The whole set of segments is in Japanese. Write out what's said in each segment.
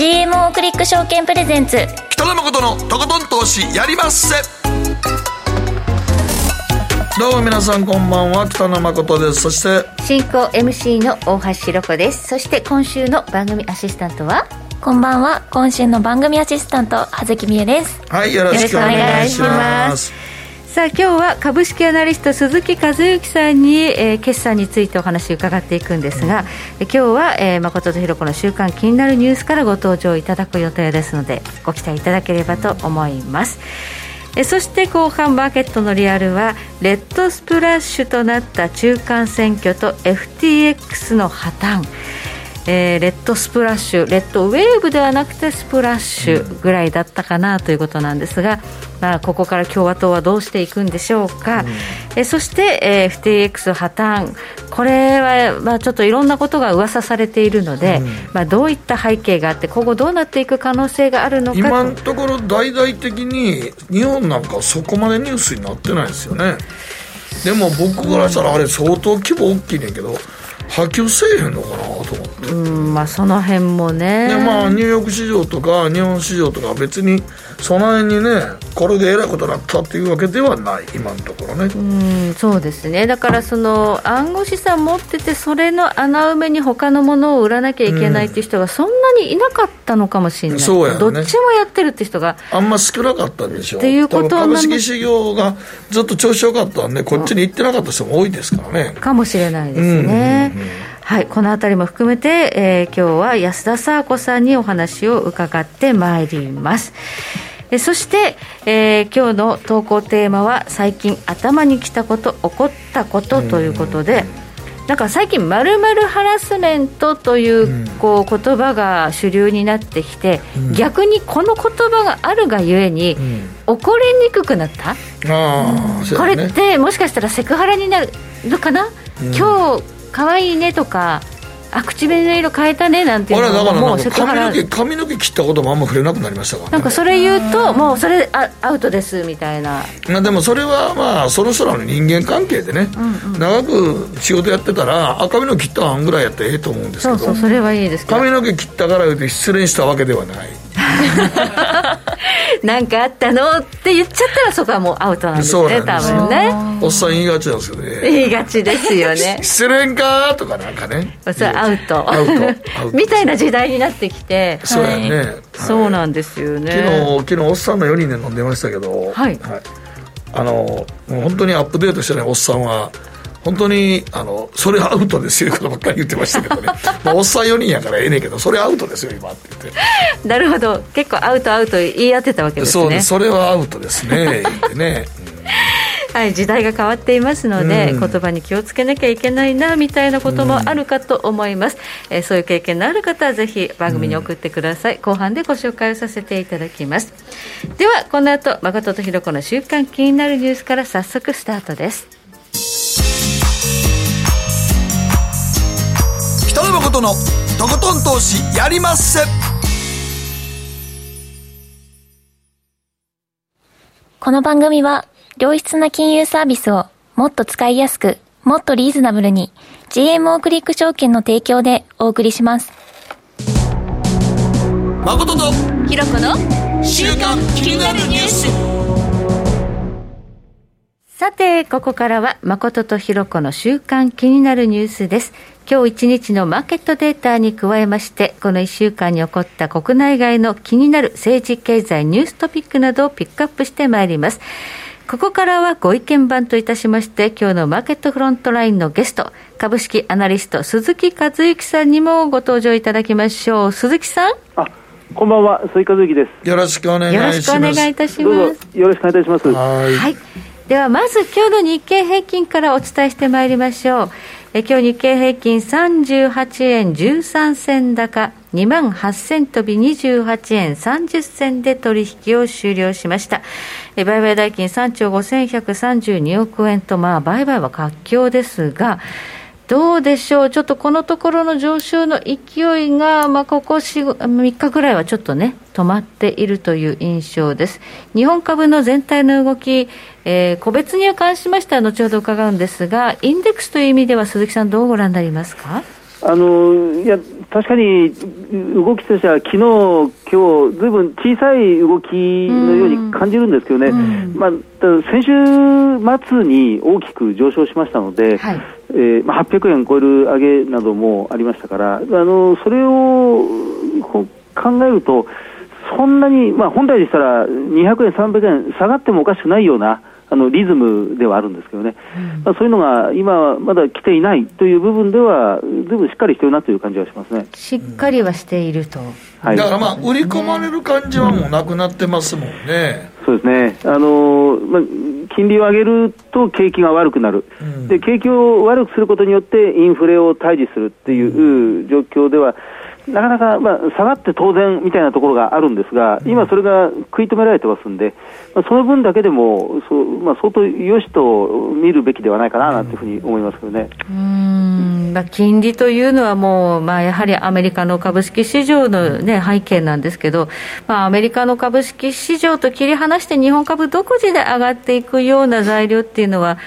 GMO クリック証券プレゼンツ。北野誠のとことん投資やりまっせ。どうも皆さんこんばんは。北野誠です。そして進行 MC の大橋ひろ子です。そして今週の番組アシスタントは？こんばんは。今週の番組アシスタント葉月美恵です。はいよろしくお願いしますさあ今日は株式アナリスト鈴木和之さんに、えー、決算についてお話を伺っていくんですが、うん、今日は、えー、誠とひろ子の週間気になるニュースからご登場いただく予定ですのでご期待いただければと思います。えそして後半マーケットのリアルはレッドスプラッシュとなった中間選挙と FTX の破綻えー、レッドスプラッシュレッドウェーブではなくてスプラッシュぐらいだったかなということなんですが、まあ、ここから共和党はどうしていくんでしょうか、うん、えそして、えー、FTX 破綻。これは、まあ、ちょっといろんなことが噂されているので、うん、まあ、どういった背景があって今後どうなっていく可能性があるのか今のところ大々的に日本なんかそこまでニュースになってないですよね。でも僕からしたらあれ相当規模大きいねんけど波及せえへんのかなと思って。うんまあその辺もね。でまあニューヨーク市場とか日本市場とか別にその辺にねこれでえらいことになったっていうわけではない今のところね。うんそうですね。だからその暗号資産持っててそれの穴埋めに他のものを売らなきゃいけないっていう人がそんなにいなかったのかもしれない、うん、そうや、ね、どっちもやってるって人があんま少なかったんでしょう。っていうこと株式市場がずっと調子よかったんでこっちに行ってなかった人も多いですからね。かもしれないですね、うんうんうん。はい、このあたりも含めて、えー、今日は安田沙子さんにお話を伺ってまいります。えそして、えー、今日の投稿テーマは最近頭にきたこと起こったことということで、なんか最近まるハラスメントというこう言葉が主流になってきて、うん、逆にこの言葉があるがゆえに、うん、怒りにくくなった、あこれってもしかしたらセクハラになるのかな、うん、今日可愛いねとかあ口紅の色変えたねなんていうのももうセクハラ髪の毛髪の毛切ったこともあんま触れなくなりましたから、ね、なんかそれ言うともうそれあアウトですみたいな。までもそれはまあそろそろの人間関係でね、うんうん、長く仕事やってたらあ髪の毛切ったわんぐらいやったらええと思うんですけど。そうそうそれはいいです髪の毛切ったから言うて失恋したわけではない なんかあったのって言っちゃったらそこはもうアウトなんですね多分ね。おっさん言いがちなんですよね。言いがちですよね。失恋かとかなんかね。それアウト。アウト。みたいな時代になってきて。そうやね、はい、そうなんですよね。昨日昨日おっさんの4人で飲んでましたけど。はい、はい、あのもう本当にアップデートしてないおっさんは本当にあのそれアウトですよいうことばっかり言ってましたけどね。まあおっさん4人やからええねんけどそれアウトですよ今って。言ってなるほど。結構アウトアウト言い当てたわけですね。そうそれはアウトですね。言ってね、うん、はい時代が変わっていますので、うん、言葉に気をつけなきゃいけないなみたいなこともあるかと思います、うん、えー、そういう経験のある方はぜひ番組に送ってください、後半でご紹介をさせていただきます。ではこの後誠とひろ子の週刊気になるニュースから早速スタートです北野誠のとことん投資やりまっせ。この番組は良質な金融サービスをもっと使いやすくもっとリーズナブルに GMO クリック証券の提供でお送りします。誠とひろこの週刊気になるニュース。さて、ここからは誠とひろこの週間気になるニュースです。今日一日のマーケットデータに加えまして、この1週間に起こった国内外の気になる政治経済ニューストピックなどをピックアップしてまいります。ここからはご意見番といたしまして、今日のマーケットフロントラインのゲスト、株式アナリスト鈴木和之さんにもご登場いただきましょう。鈴木さん。あこんばんは、鈴木和之です。よろしくお願いします。よろしくお願いいたします。よろしくお願いいたします。はいではまず今日の日経平均からお伝えしてまいりましょう。え今日日経平均38円13銭高、2万8000飛び28円30銭で取引を終了しました。え売買代金3兆5132億円と、まあ、売買は活況ですが、どうでしょう、ちょっとこのところの上昇の勢いが、まあ、ここ3日ぐらいはちょっとね、止まっているという印象です。日本株の全体の動き、えー、個別に関しましては後ほど伺うんですが、インデックスという意味では、鈴木さん、どうご覧になりますか？あのいや確かに動きとしては、昨日今日ずいぶん小さい動きのように感じるんですけどね、まあ、先週末に大きく上昇しましたので、はい、えー、まあ、800円超える上げなどもありましたから、あのそれを考えると、そんなに、まあ、本来でしたら200円、300円下がってもおかしくないような、あのリズムではあるんですけどね、うん、まあ、そういうのが今、まだ来ていないという部分では、ずいぶんしっかりしてるなという感じはしますね。しっかりはしていると、はい、だからまあ、売り込まれる感じはもうなくなってますもんね。そうですね。あのまあ、金利を上げると景気が悪くなる、うん、で景気を悪くすることによってインフレを退治するっていう状況では、なかなか、まあ、下がって当然みたいなところがあるんですが、今、それが食い止められてますんで、まあ、その分だけでも、そうまあ、相当よしと見るべきではないかななんていうふうに思いますけどね。うんまあ、金利というのはもう、まあ、やはりアメリカの株式市場の、ね、背景なんですけど、まあ、アメリカの株式市場と切り離して、日本株独自で上がっていくような材料っていうのは、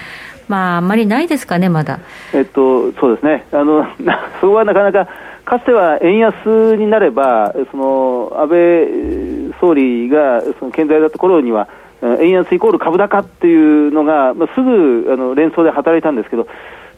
まあ、あんまりないですかね、まだ。えっと、そうですね。あの、そこはなかなかかつては円安になれば、その安倍総理がその健在だった頃には、円安イコール株高っていうのが、まあ、すぐあの連想で働いたんですけど、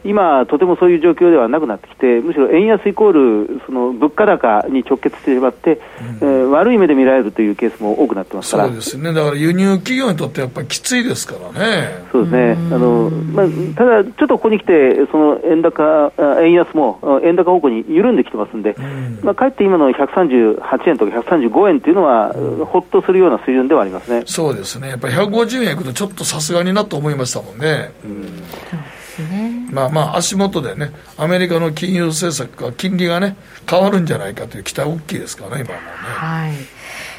今、とてもそういう状況ではなくなってきて、むしろ円安イコールその物価高に直結してしまって、うん、えー、悪い目で見られるというケースも多くなってますから。そうですね、だから輸入企業にとってやっぱりきついですからね。そうですね。あの、まあ、ただ、ちょっとここに来て、その円高、円安も円高方向に緩んできてますんで、うん、まあ、かえって今の138円とか135円というのは、うん、ほっとするような水準ではありますね。そうですね、やっぱり150円いくと、ちょっとさすがになと思いましたもんね。うん。ね。まあまあ、足元でね、アメリカの金融政策が、金利がね、変わるんじゃないかという期待大きいですからね、今もね。はい。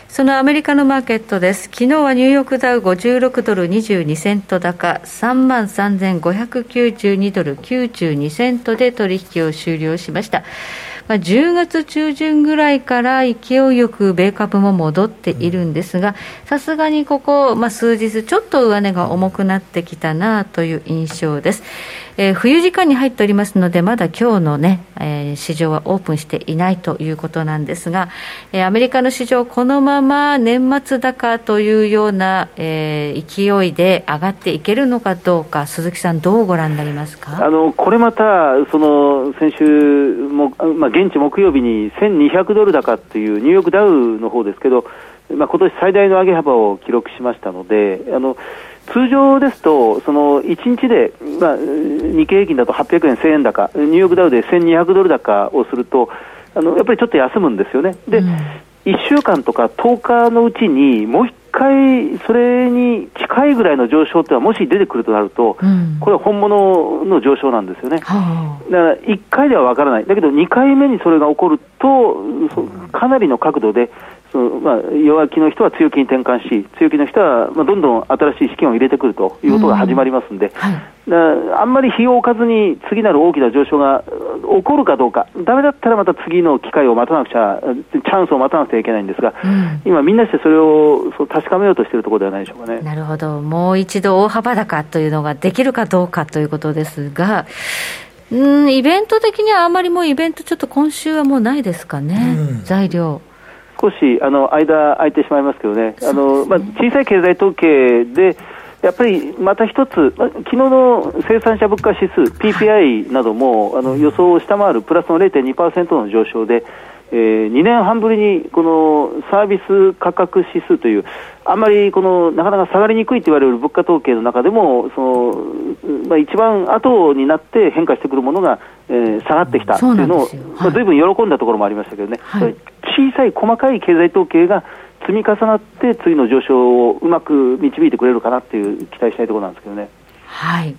そのアメリカのマーケットです。昨日はニューヨークダウ56ドル22セント高、3万3592ドル92セントで取引を終了しました。まあ、10月中旬ぐらいから勢いよく米株も戻っているんですが、さすがにここ、まあ、数日、ちょっと上値が重くなってきたなという印象です。えー、冬時間に入っておりますので、まだ今日のね、えー、市場はオープンしていないということなんですが、えー、アメリカの市場、このまま年末高というような、えー、勢いで上がっていけるのかどうか、鈴木さん、どうご覧になりますか？あのこれまた、その先週も、まあ、現地木曜日に1200ドル高っていうニューヨークダウの方ですけど、まあ今年最大の上げ幅を記録しましたので、あの通常ですと、その1日で、まあ、日経平均だと800円、1000円高、ニューヨークダウで1200ドル高をすると、あのやっぱりちょっと休むんですよね。で、うん、1週間とか10日のうちに、もう1回、それに近いぐらいの上昇ってはもし出てくるとなると、うん、これは本物の上昇なんですよね。はあ、だから1回では分からない、だけど2回目にそれが起こると、かなりの角度で、まあ、弱気の人は強気に転換し、強気の人は、まあ、どんどん新しい資金を入れてくるということが始まりますんで、うんはい、あんまり費用を置かずに次なる大きな上昇が起こるかどうか、だめだったらまた次の機会を待たなくちゃ、チャンスを待たなくちゃいけないんですが、うん、今、みんなしてそれをそう確かめようとしているところではないでしょうかね。なるほど、もう一度大幅高というのができるかどうかということですが、うん、イベント的にはあんまりもうイベント、ちょっと今週はもうないですかね、うん、材料。少しあの間空いてしまいますけどね、あのまあ、小さい経済統計で、やっぱりまた一つ、まあ、昨日の生産者物価指数、PPI などもあの予想を下回るプラスの0.2%の上昇で、えー、2年半ぶりにこのサービス価格指数という、あんまりこのなかなか下がりにくいと言われる物価統計の中でも、そのまあ、一番後になって変化してくるものが、えー、下がってきたというのを、まあ、ずい。ぶん喜んだところもありましたけどね、はい、小さい細かい経済統計が積み重なって、次の上昇をうまく導いてくれるかなっていう期待したいところなんですけどね。はい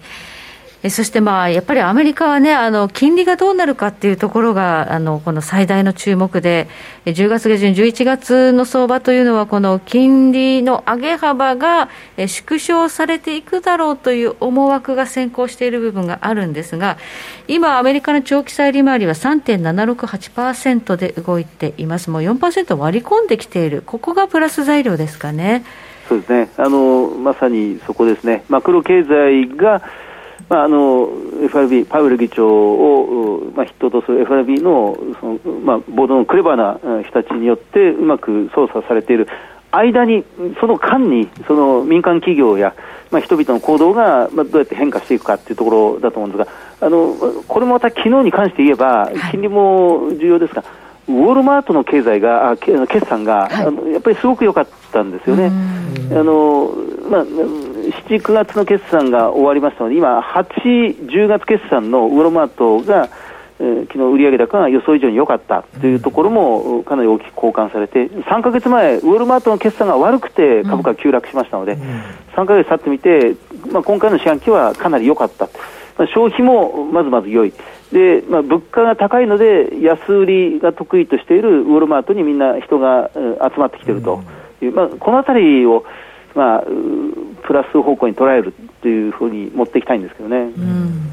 そしてまあやっぱりアメリカはね、あの金利がどうなるかっていうところが、あのこの最大の注目で、10月下旬、11月の相場というのは、この金利の上げ幅が縮小されていくだろうという思惑が先行している部分があるんですが、今、アメリカの長期債利回りは3.768%で動いています、もう4%割り込んできている、ここがプラス材料ですかね。そうですね。あのまさにそこですね、マクロ経済がまあ、あの FRB、パウエル議長を、まあ、筆頭とする FRB のその、まあ、ボードのクレバーな人たちによってうまく操作されている。間に、その間にその民間企業や、まあ、人々の行動が、まあ、どうやって変化していくかというところだと思うんですが、あのこれもまた昨日に関して言えば、金利も重要ですが、ウォールマートの経済が、決算が、はい、あのやっぱりすごく良かったんですよね。あのまあ、7、9月の決算が終わりましたので、今、8、10月決算のウォールマートが、えー、昨日売上高が予想以上に良かったというところもかなり大きく交換されて、3か月前、ウォールマートの決算が悪くて株価急落しましたので、3か月経ってみて、まあ、今回の四半期はかなり良かった。まあ、消費もまずまず良い。で、まあ、物価が高いので、安売りが得意としているウォールマートにみんな人が集まってきているという、まあ、このあたりを、まあ、プラス方向に捉えるというふうに持っていきたいんですけどね。うん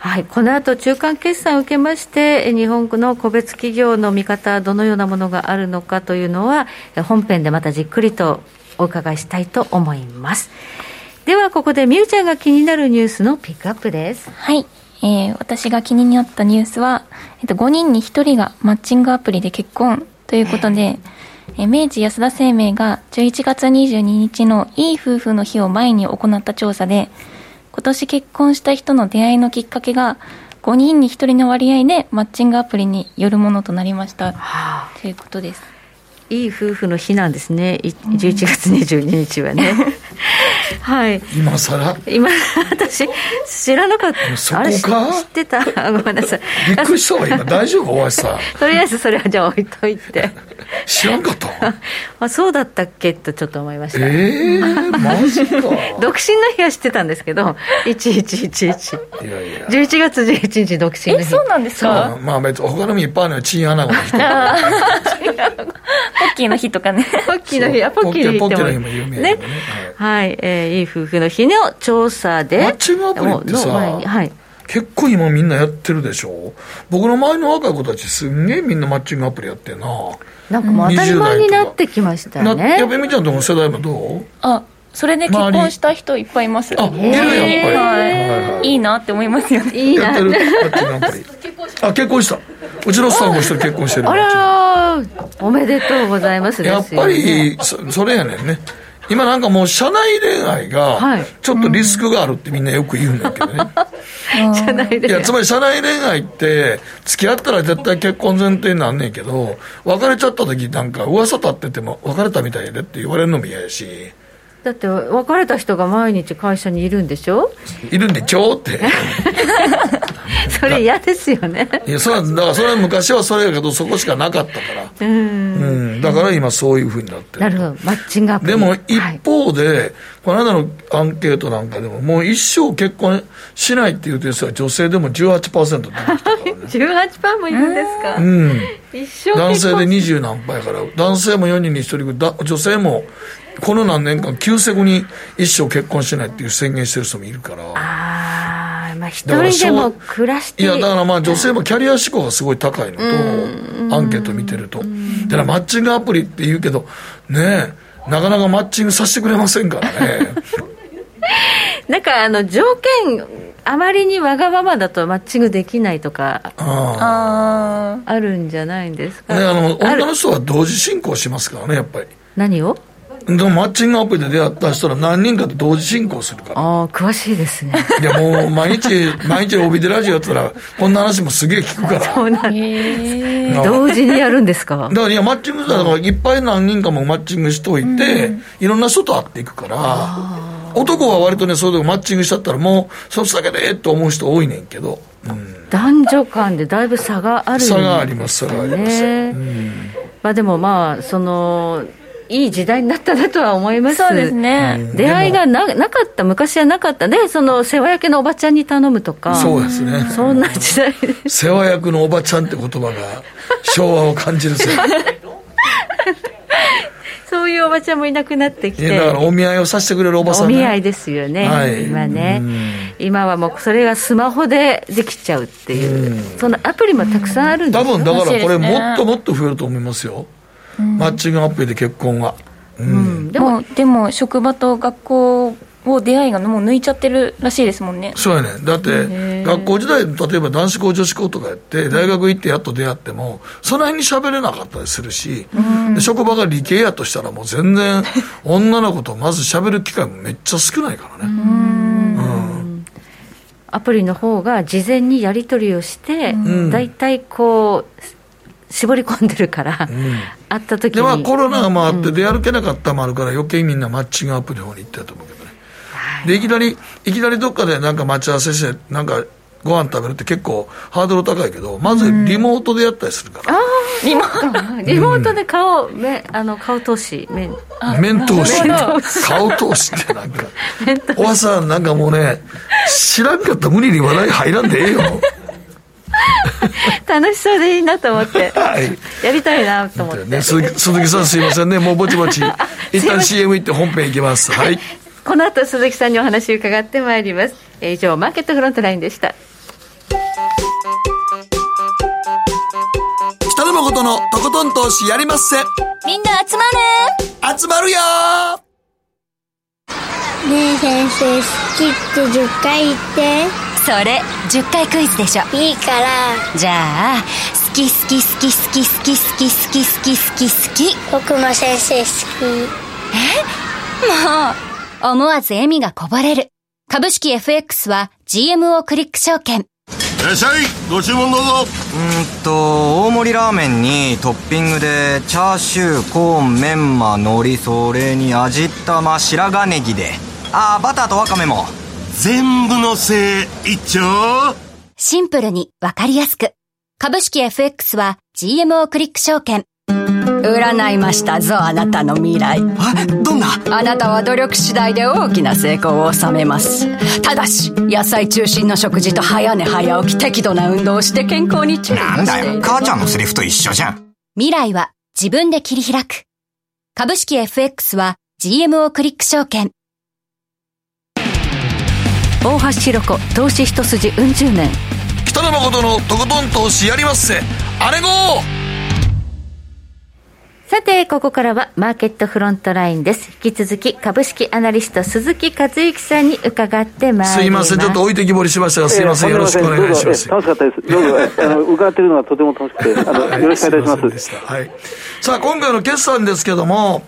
はい、この後中間決算を受けまして、日本の個別企業の見方、どのようなものがあるのかというのは、本編でまたじっくりとお伺いしたいと思います。では、ここでみゆちゃんが気になるニュースのピックアップです。はい。えー、私が気になったニュースは、えっと、5人に1人がマッチングアプリで結婚ということで、えー、明治安田生命が11月22日のいい夫婦の日を前に行った調査で、今年結婚した人の出会いのきっかけが5人に1人の割合でマッチングアプリによるものとなりました、はあ、ということですいい夫婦の日なんですね。11月22日はね、はい。今さら今私知らなかった。そこか？知ってた。ごめんなさい。びっくりしたわ今。大丈夫？大橋さん。とりあえずそれはじゃあ置いといて。知らんかった。あそうだったっけ？とちょっと思いました。ええー、マジか。独身の日は知ってたんですけど1111いやいや。11月11日独身の日。えそうなんですか？まあ別に他のもいっぱいあるのよ。チンアナゴの人。ポッキーの日とかね。ポッキーの日、ポッキーの日ポッキーの日も有名ね。はい、えー、いい夫婦の日の調査で。マッチングアプリってさ、はい、結構今みんなやってるでしょ僕の周りの若い子たちすんげえみんなマッチングアプリやってんな。なんかもう当たり前になってきましたよね。やべみちゃんとの世代もどう？あ、それで結婚した人いっぱいいます。あ、いるやっぱり。はい。いいなって思いますよね。いいな。や。あ、結婚した。うちのスタッフも一人結婚してるあらおめでとうございますやっぱりそそれやねんね今なんかもう社内恋愛がちょっとリスクがあるってみんなよく言うんだけどね、社内恋愛いやつまり社内恋愛って付き合ったら絶対結婚前提になんねんけど別れちゃった時なんか噂立ってても別れたみたいでって言われるのも嫌やしだって別れた人が毎日会社にいるんでしょ？いるんでちょって。それ嫌ですよね。いやそれはだからそれは昔はそれやけどそこしかなかったから。うん、だから今そういうふうになってるなるほど。マッチングアプリ。でも一方で、はい、この間のアンケートなんかでももう一生結婚しないっていう点数は女性でも18%出てきたからね。18%もいるんですか、うん、一生男性で20何倍やから男性も4人に1人女性もこの何年間、急セ後に一生結婚しないっていう宣言してる人もいるから。ああ、まあ一人でも暮らしていや、だからまあ女性もキャリア志向がすごい高いのと、アンケート見てると。だからマッチングアプリって言うけど、ねえ、なかなかマッチングさせてくれませんからね。なんかあの条件あまりにわがままだとマッチングできないとかああるんじゃないんですか、ね、あの女の人は同時進行しますからねやっぱり。何を？でもマッチングアプリで出会った人ら何人かと同時進行するから。ああ、詳しいですね。いやもう毎日、毎日帯でラジオやったら、こんな話もすげえ聞くから。そうなん同時にやるんですか？だからいや、マッチングだからいっぱい何人かもマッチングしといて、うん、いろんな人と会っていくから、男は割とね、それでマッチングしちゃったらもう、そつだけでええと思う人多いねんけど。うん、男女間でだいぶ差があるね。差があります、差があります。うん、まあでもまあ、その、いい時代になったなとは思います。そうですね、出会いがななかった昔はなかった。でその世話焼けのおばちゃんに頼むとか。そうですね。そんな時代。世話役のおばちゃんって言葉が昭和を感じるせ そういうおばちゃんもいなくなってきて。だからお見合いをさせてくれるおばさん、ね、お見合いですよね、はい、今ね。今はもうそれがスマホでできちゃうっていう。そのアプリもたくさんあるんです多分だからこれもっともっと増えると思いますよマッチングアプリで結婚は。うん、でもでも職場と学校を出会いがもう抜いちゃってるらしいですもんね。そうやねだって学校時代例えば男子校女子校とかやって大学行ってやっと出会ってもその辺に喋れなかったりするし、職場が理系やとしたらもう全然 女の子とまず喋る機会もめっちゃ少ないからね。うん。アプリの方が事前にやり取りをして、大体こう絞り込んでるから、うん、会った時に。でまあコロナもあって出歩けなかったもあるから余計みんなマッチングアプリの方に行ったと思うけどね。でいきなりいきなりどっかでなんか待ち合わせしてなんかご飯食べるって結構ハードル高いけどまずリモートでやったりするから、うん、リモリモートで顔、うん、めあの顔通し面。面通し。顔通しってなんか。おばさんなんかもうね知らんかったら無理に話題入らんでええよ 楽しそうでいいなと思って、はい、やりたいなと思って、ね、鈴木さんすいませんね。もうぼちぼち。一旦 CM 行って本編いきます。はい。この後鈴木さんにお話伺ってまいります。以上マーケットフロントラインでした。北野誠のとことん投資やりまっせ。みんな集まる。集まるよねえ先生好きって10回言ってそれ10回クイズでしょ。いいから。じゃあ好き好き好き好き好き好き好き好き好き。好き僕も先生好き。え？もう思わず笑みがこぼれる。株式 FX は GMO クリック証券。いらっしゃい。ご注文どうぞ。うんと大盛りラーメンにトッピングでチャーシューコーンメンマ海苔それに味玉白髪ネギで。ああバターとワカメも全部のせい一丁。シンプルにわかりやすく。株式 FX は GMO クリック証券。占いましたぞあなたの未来。えどんな？あなたは努力次第で大きな成功を収めます。ただし野菜中心の食事と早寝早起き適度な運動をして健康に注意なんだよ。母ちゃんのセリフと一緒じゃん。未来は自分で切り開く。株式 FX は GMO クリック証券大橋ひろ子投資一筋うん十年北野誠のとことん投資やりまっせあれごさて、ここからはマーケットフロントラインです。引き続き株式アナリスト鈴木和之さんに伺ってまいります。すいません、ちょっと置いてきぼりしましたが、すいません、よろしくお願いします。楽しかったです。どうぞ、あの 伺っているのがとても楽しくて、あの、よろしくお願いします。はい。さあ、今回の決算ですけども、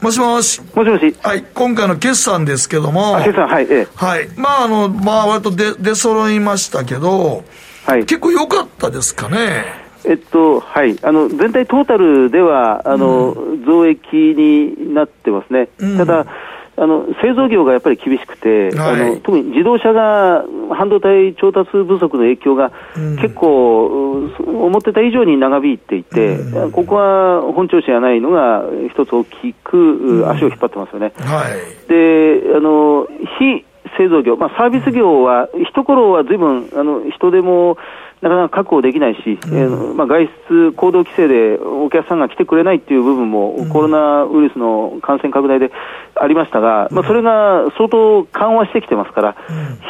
もしもし。もしもし。はい。今回の決算ですけども。決算、はい。ええ、はい。まあ、あの、まあ、割と出、出揃いましたけど、はい。結構良かったですかね。えっとはい、あの全体トータルではあの、うん、増益になってますね、うん、ただあの、製造業がやっぱり厳しくて、はい、あの特に自動車が半導体調達不足の影響が結構、うん、思ってた以上に長引いていて、ここは本調子がないのが一つ大きく足を引っ張ってますよね。はい、であの非製造業、まあ、サービス業は、一頃はずいぶんあの人手もなかなか確保できないし、うん、えー、まあ、外出、行動規制でお客さんが来てくれないっていう部分も、うん、コロナウイルスの感染拡大でありましたが、うん、まあ、それが相当緩和してきてますから、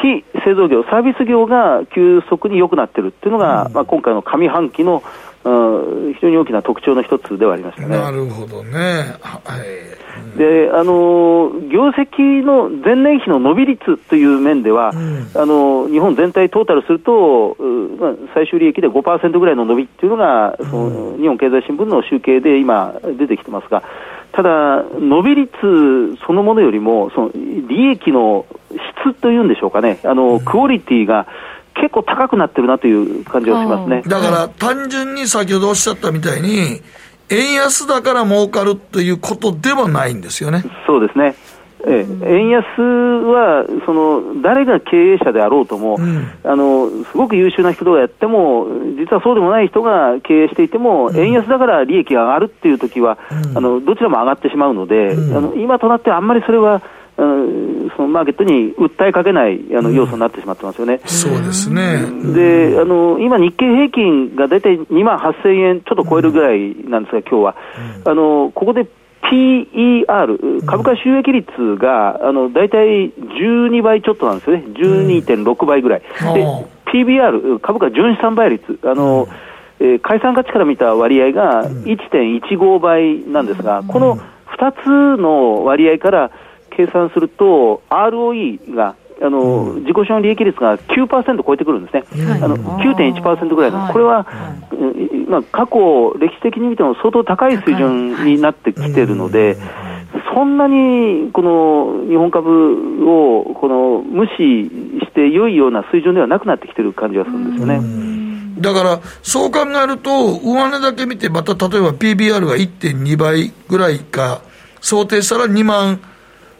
非製造業、サービス業が急速に良くなってるっていうのが、まあ、今回の上半期の非常に大きな特徴の一つではありましたね。なるほどね。はい。で、あの、業績の前年比の伸び率という面では、うん、あの、日本全体トータルすると、まあ、最終利益で5%ぐらいの伸びっていうのが、うん、その日本経済新聞の集計で今出てきてますが、ただ、伸び率そのものよりも、その利益の質というんでしょうかね、あの、クオリティが、結構高くなってるなという感じがしますね。だから単純に先ほどおっしゃったみたいに、円安だから儲かるということではないんですよね。そうですね。ええ、円安はその誰が経営者であろうとも、うん、あのすごく優秀な人がやっても、実はそうでもない人が経営していても、うん、円安だから利益が上がるっていうときは、うん、あの、どちらも上がってしまうので、あの今となってあんまりそれはそのマーケットに訴えかけないあの要素になってしまってますよね。そうですね。で、あの、今日経平均が大体2万8000円ちょっと超えるぐらいなんですが、今日は。あの、ここで PER、株価収益率が、あの、大体12倍ちょっとなんですよね。12.6倍ぐらい。で、PBR、株価純資産倍率、あの、えー、解散価値から見た割合が1.15倍なんですが、この2つの割合から、計算すると、ROE があの、自己資本利益率が9%超えてくるんですね、あの9.1%ぐらいの、これは、まあ、過去、歴史的に見ても相当高い水準になってきてるので、そんなにこの日本株をこの無視して良いような水準ではなくなってきてる感じがするんですよね。だから、そう考えると、上値だけ見て、また例えば PBR が1.2倍ぐらいか、想定したら2万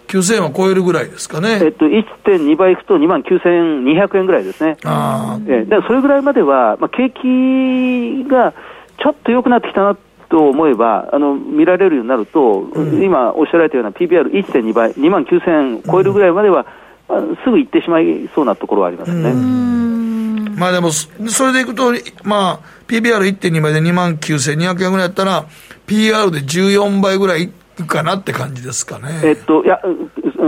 9000円は超えるぐらいですかね。えっと、1.2倍いくと2万9200円ぐらいですね。あえだそれぐらいまでは、まあ、景気がちょっと良くなってきたなと思えば、あの見られるようになると、うん、今おっしゃられたような PBR1.2 倍、2万9000円超えるぐらいまでは、うん、すぐ行ってしまいそうなところはありますね。まあでも、それでいくと、まあ、PBR1.2 倍で2万9200円ぐらいやったら、PR で14倍ぐらいかなって感じですかね。えっと、いや、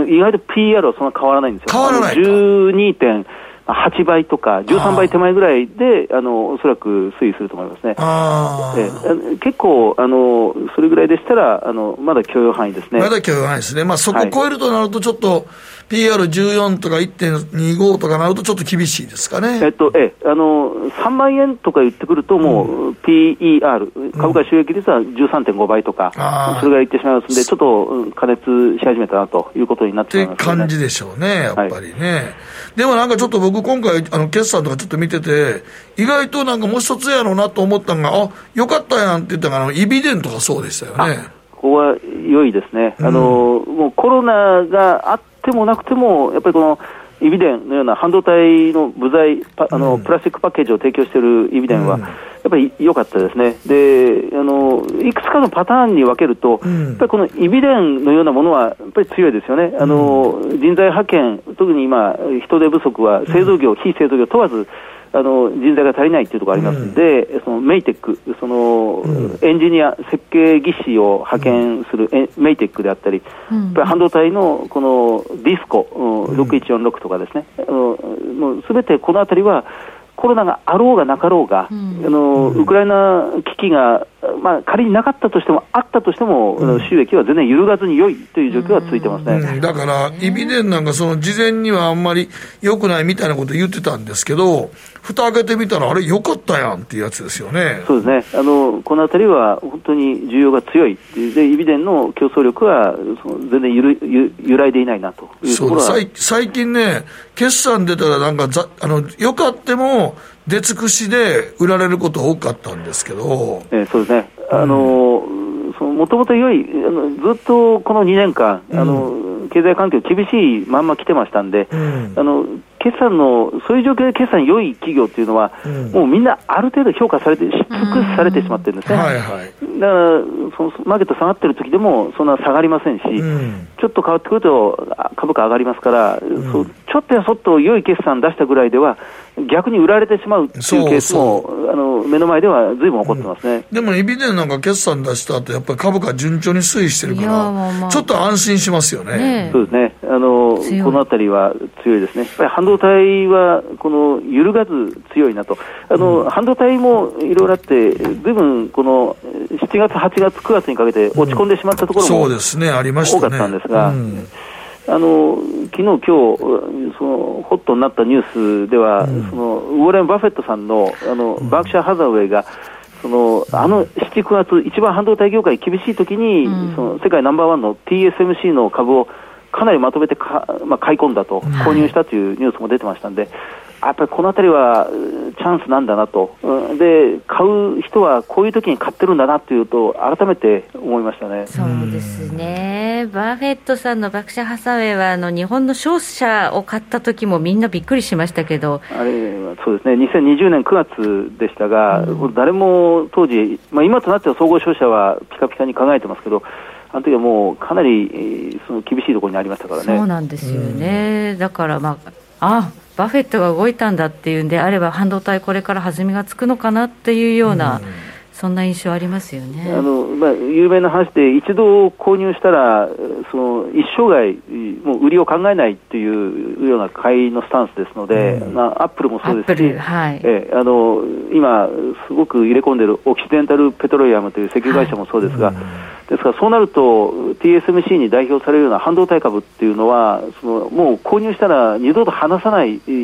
意外と PR はそんな変わらないんですよ。変わらないか。12.8倍とか、13倍手前ぐらいで、あの、おそらく推移すると思いますね。え結構、あの、それぐらいでしたら、あの、まだ許容範囲ですね。まだ許容範囲ですね。まあ、そこを超えるとなると、ちょっと、はい PR14 とか1.25とかなるとちょっと厳しいですかね。えっと、え、あの、3万円とか言ってくると、もう PER、株価収益率は13.5倍とか、うん、それがいってしまいますんで、ちょっと加熱し始めたなということになってしまいます、ね、って感じでしょうね、やっぱりね。はい、でもなんかちょっと僕今回、あの、決算とかちょっと見てて、意外となんかもう一つやろうなと思ったのが、あ、よかったやんって言ったのが、あの、イビデントがそうでしたよね。ここは良いですね。あの、うん、もうコロナがあってもなくても、やっぱりこの、イビデンのような半導体の部材、あの、プラスチックパッケージを提供しているイビデンは、やっぱり良かったですね。で、あの、いくつかのパターンに分けると、やっぱりこのイビデンのようなものは、やっぱり強いですよね。あの、人材派遣、特に今、人手不足は製造業、非製造業問わず、あの人材が足りないっていうところありますので、うん、そのメイテック、その、うん、エンジニア、設計技師を派遣する、うん、メイテックであったり、うん、半導体のこのディスコ、6146とかですね、あのもうすべてこのあたりは、コロナがあろうがなかろうが、うん、あのウクライナ危機が、まあ、仮になかったとしても、あったとしても、うん、収益は全然揺るがずに良いという状況は続いてますね、うん、だから、イビデンなんか、その事前にはあんまり良くないみたいなこと言ってたんですけど、蓋開けてみたら、あれ、良かったやんっていうやつですよね。そうですね。あの、このあたりは本当に需要が強い、でイビデンの競争力はその全然ゆるゆ揺らいでいないなというところは。最近ね、決算出たら、なんかざあの、よかっても、出尽くしで売られること多かったんですけど、えー、そうですね、あのもともと良いあの、ずっとこの2年間、あの経済環境厳しいまんま来てましたんで、うん、あの決算の、そういう状況で決算良い企業っていうのは、うん、もうみんなある程度評価されて、し尽くされてしまってるんですね。はいはい、だからその、マーケット下がってる時でも、そんな下がりませんし、うん、ちょっと変わってくると、株価上がりますから、そうちょっとやそっと良い決算出したぐらいでは、逆に売られてしまうっていうケースも、あの目の前ではずいぶん起こってますね、でも、エビデンなんか決算出した後やっぱり株価順調に推移してるから、まあ、ちょっと安心しますよね。ねそうですね。あのこのあたりは強いですね。やっぱり半導体はこの揺るがず強いなと、あの、うん、半導体もいろいろあって、ずいぶんこの7月、8月、9月にかけて落ち込んでしまったところも、う多かったんですが。うん。あの昨日今日そのホットになったニュースでは、うん、そのウォーレン・バフェットさんのあの、バークシャー・ハザウェイが、そのあの7、9月、一番半導体業界厳しい時に、うん、その世界ナンバーワンの TSMC の株をかなりまとめてか、まあ、買い込んだと、購入したというニュースも出てましたんで、やっぱりこのあたりはチャンスなんだなと、で買う人はこういう時に買ってるんだなというと、改めて思いましたね。そうですね、バーフェットさんのバクシャ・ハサウェイはあの日本の商社を買った時もみんなびっくりしましたけど。あれそうですね、2020年9月でしたが、うん、誰も当時、まあ、今となっては総合商社はピカピカに考えてますけど、あの時はもうかなりその厳しいところにありましたからね。そうなんですよね、うん、だから、まあ、あバフェットが動いたんだっていうんであれば、半導体、これから弾みがつくのかなっていうような、うん、そんな印象ありますよね。あの、まあ、有名な話で、一度購入したら、その一生涯、もう売りを考えないっていうような買いのスタンスですので、うん、まあ、アップルもそうですし、はい、えあの今、すごく入れ込んでるオキシデンタル・ペトロイアムという石油会社もそうですが、はいですからそうなると TSMC に代表されるような半導体株っていうのはそのもう購入したら二度と離さない勢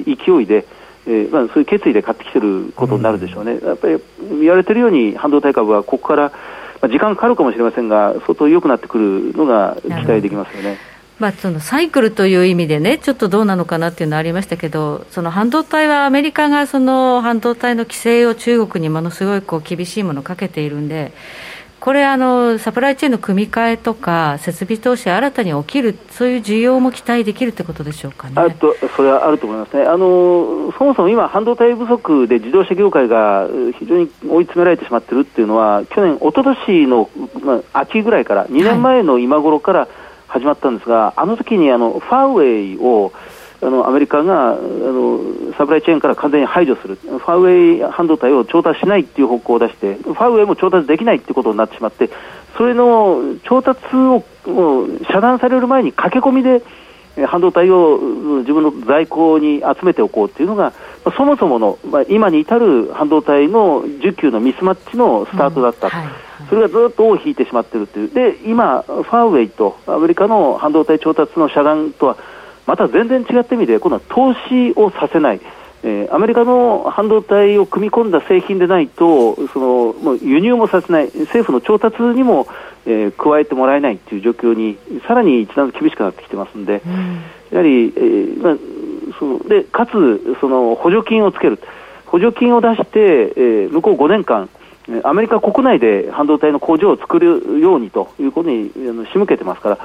いで、えーまあ、そういう決意で買ってきてることになるでしょうね、うん、やっぱり言われてるように半導体株はここからまあ、時間かかるかもしれませんが、相当良くなってくるのが期待できますよね。まあ、そのサイクルという意味でね、ちょっとどうなのかなっていうのはありましたけど、その半導体はアメリカがその半導体の規制を中国にものすごいこう厳しいものをかけているんで、これあの、サプライチェーンの組み替えとか、設備投資、新たに起きる、そういう需要も期待できるってことでしょうかね。あとそれはあると思いますね。あの、そもそも今、半導体不足で自動車業界が非常に追い詰められてしまってるっていうのは、去年、一昨年の、まあ、秋ぐらいから、2年前の今頃から始まったんですが、はい、あの時にあのファーウェイを、あのアメリカがあのサプライチェーンから完全に排除する、ファーウェイ半導体を調達しないっていう方向を出して、ファーウェイも調達できないっていうことになってしまって、それの調達を遮断される前に駆け込みで、半導体を自分の在庫に集めておこうというのが、そもそもの、まあ、今に至る半導体の需給のミスマッチのスタートだった、うんはい、それがずっと尾を引いてしまっているという、で今、ファーウェイとアメリカの半導体調達の遮断とはまた全然違った意味で、今度は投資をさせない、えー、アメリカの半導体を組み込んだ製品でないと、そのもう輸入もさせない、政府の調達にも、えー、加えてもらえないという状況に、さらに一段厳しくなってきてますんで、うん、やはり、えーまあ、そのでかつその補助金をつける、補助金を出して、えー、向こう5年間、アメリカ国内で半導体の工場を作るようにということにあの仕向けてますから、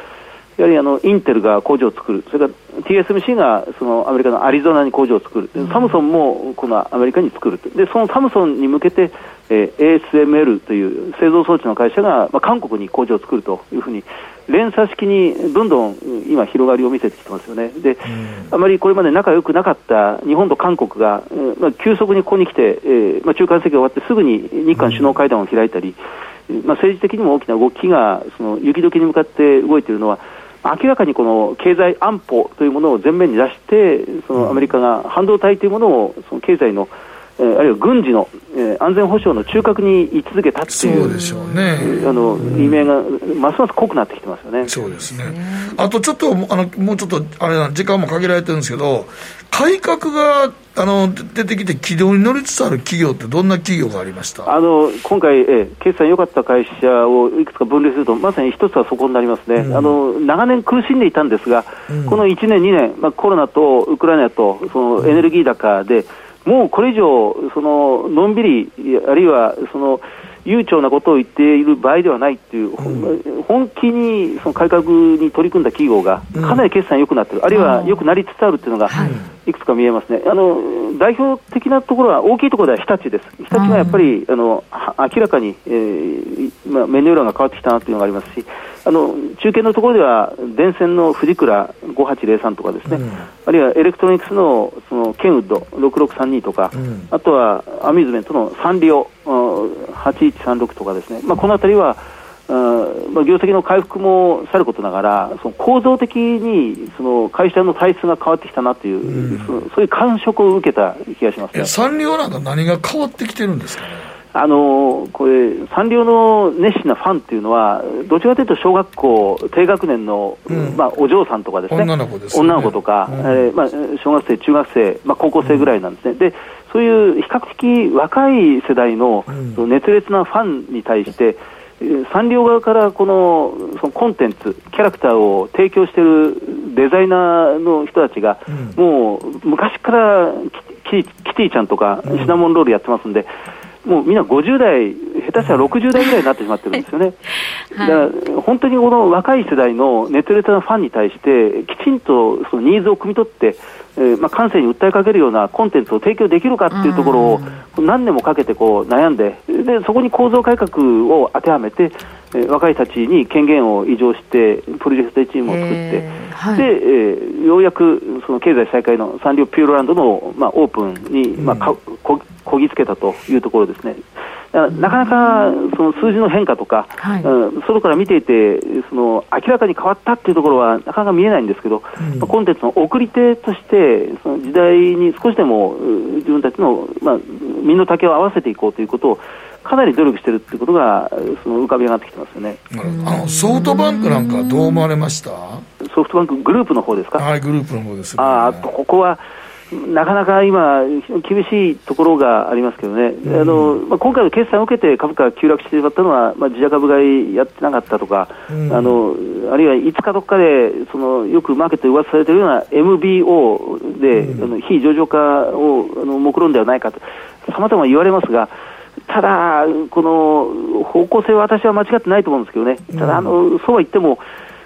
やはりあのインテルが工場を作る、それから TSMC がそのアメリカのアリゾナに工場を作る、サムソンもこのアメリカに作るでそのサムソンに向けて、えー、ASML という製造装置の会社が、まあ、韓国に工場を作るというふうに、連鎖式にどんどん今、広がりを見せてきてますよね、であまりこれまで仲良くなかった日本と韓国が、まあ、急速にここに来て、えーまあ、中間席が終わってすぐに日韓首脳会談を開いたり、まあ、政治的にも大きな動きがその雪解けに向かって動いているのは、明らかにこの経済安保というものを前面に出して、そのアメリカが半導体というものをその経済のえー、あるいは軍事の、えー、安全保障の中核に位置づけたっていう、そうでしょうね、あの意味がますます濃くなってきてますよね。そうですね。あとちょっと、あのもうちょっと、あれな、時間も限られてるんですけど、改革があの出てきて、軌道に乗りつつある企業って、どんな企業がありました？あの今回、え決算良かった会社をいくつか分類すると、まさに一つはそこになりますね、うん、あの長年苦しんでいたんですが、うん、この1年、2年、まあ、コロナとウクライナとそのエネルギー高で、もうこれ以上、そののんびり、あるいはその悠長なことを言っている場合ではないっていう、うん、本気にその改革に取り組んだ企業が、かなり決算良くなってる、あるいは良くなりつつあるっていうのが、い。くつか見えますね、あの代表的なところは、大きいところでは日立です、日立はやっぱりあの明らかに、えーまあ、メニュー欄が変わってきたなというのがありますし、あの中堅のところでは、電線の富士倉5803とかですね、うん、あるいはエレクトロニクスのそのケンウッド6632とか、うん、あとはアミューズメントのサンリオ8136とかですね、まあ、このあたりは、まあ、業績の回復もさることながら、その構造的にその会社の体質が変わってきたなという、うん、そういう感触を受けた気がします、ね、サンリオなんか何が変わってきてるんですかね？あのこれ、サンリオの熱心なファンっていうのは、どちらかというと小学校低学年の、うん、まあ、お嬢さんとかですね、女の子ね、女の子とか、うん、えー、まあ、小学生、中学生、まあ、高校生ぐらいなんですね、でそういう比較的若い世代の熱烈なファンに対して、サンリオ側からこのそのコンテンツ、キャラクターを提供しているデザイナーの人たちが、うん、もう昔からキキティちゃんとかシナモンロールやってますんで、もうみんな50代、下手したら60代ぐらいになってしまってるんですよね。はい、だから本当にこの若い世代の熱烈なファンに対して、きちんとそのニーズを汲み取って、えーまあ、感性に訴えかけるようなコンテンツを提供できるかっていうところを、何年もかけてこう悩んでで、そこに構造改革を当てはめて、えー、若い人たちに権限を移譲して、プロジェクトチームを作って、はい、でえー、ようやくその経済再開のサンリオピューロランドの、まあ、オープンに、まあ、かここぎつけたというところですね。なかなかその数字の変化とか、はい、うん、外から見ていてその明らかに変わったっていうところはなかなか見えないんですけど、うん、まあ、コンテンツの送り手としてその時代に少しでも自分たちの、まあ、身の丈を合わせていこうということをかなり努力してるっていうことがその浮かび上がってきてますよね。あのソフトバンクなんかどう思われました？ソフトバンクグループの方ですか？はいグループの方です、ね、ああここはなかなか今、厳しいところがありますけどね、うん、あのまあ、今回の決算を受けて株価が急落してしまったのは、まあ、自社株買いやってなかったとか、うん、あのあるいはいつかどっかでそのよくマーケットで噂されているような MBO で、うん、あの非上場化をあの目論んではないかと、さまざま言われますが、ただ、この方向性は私は間違ってないと思うんですけどね、ただ、あのそうは言っても、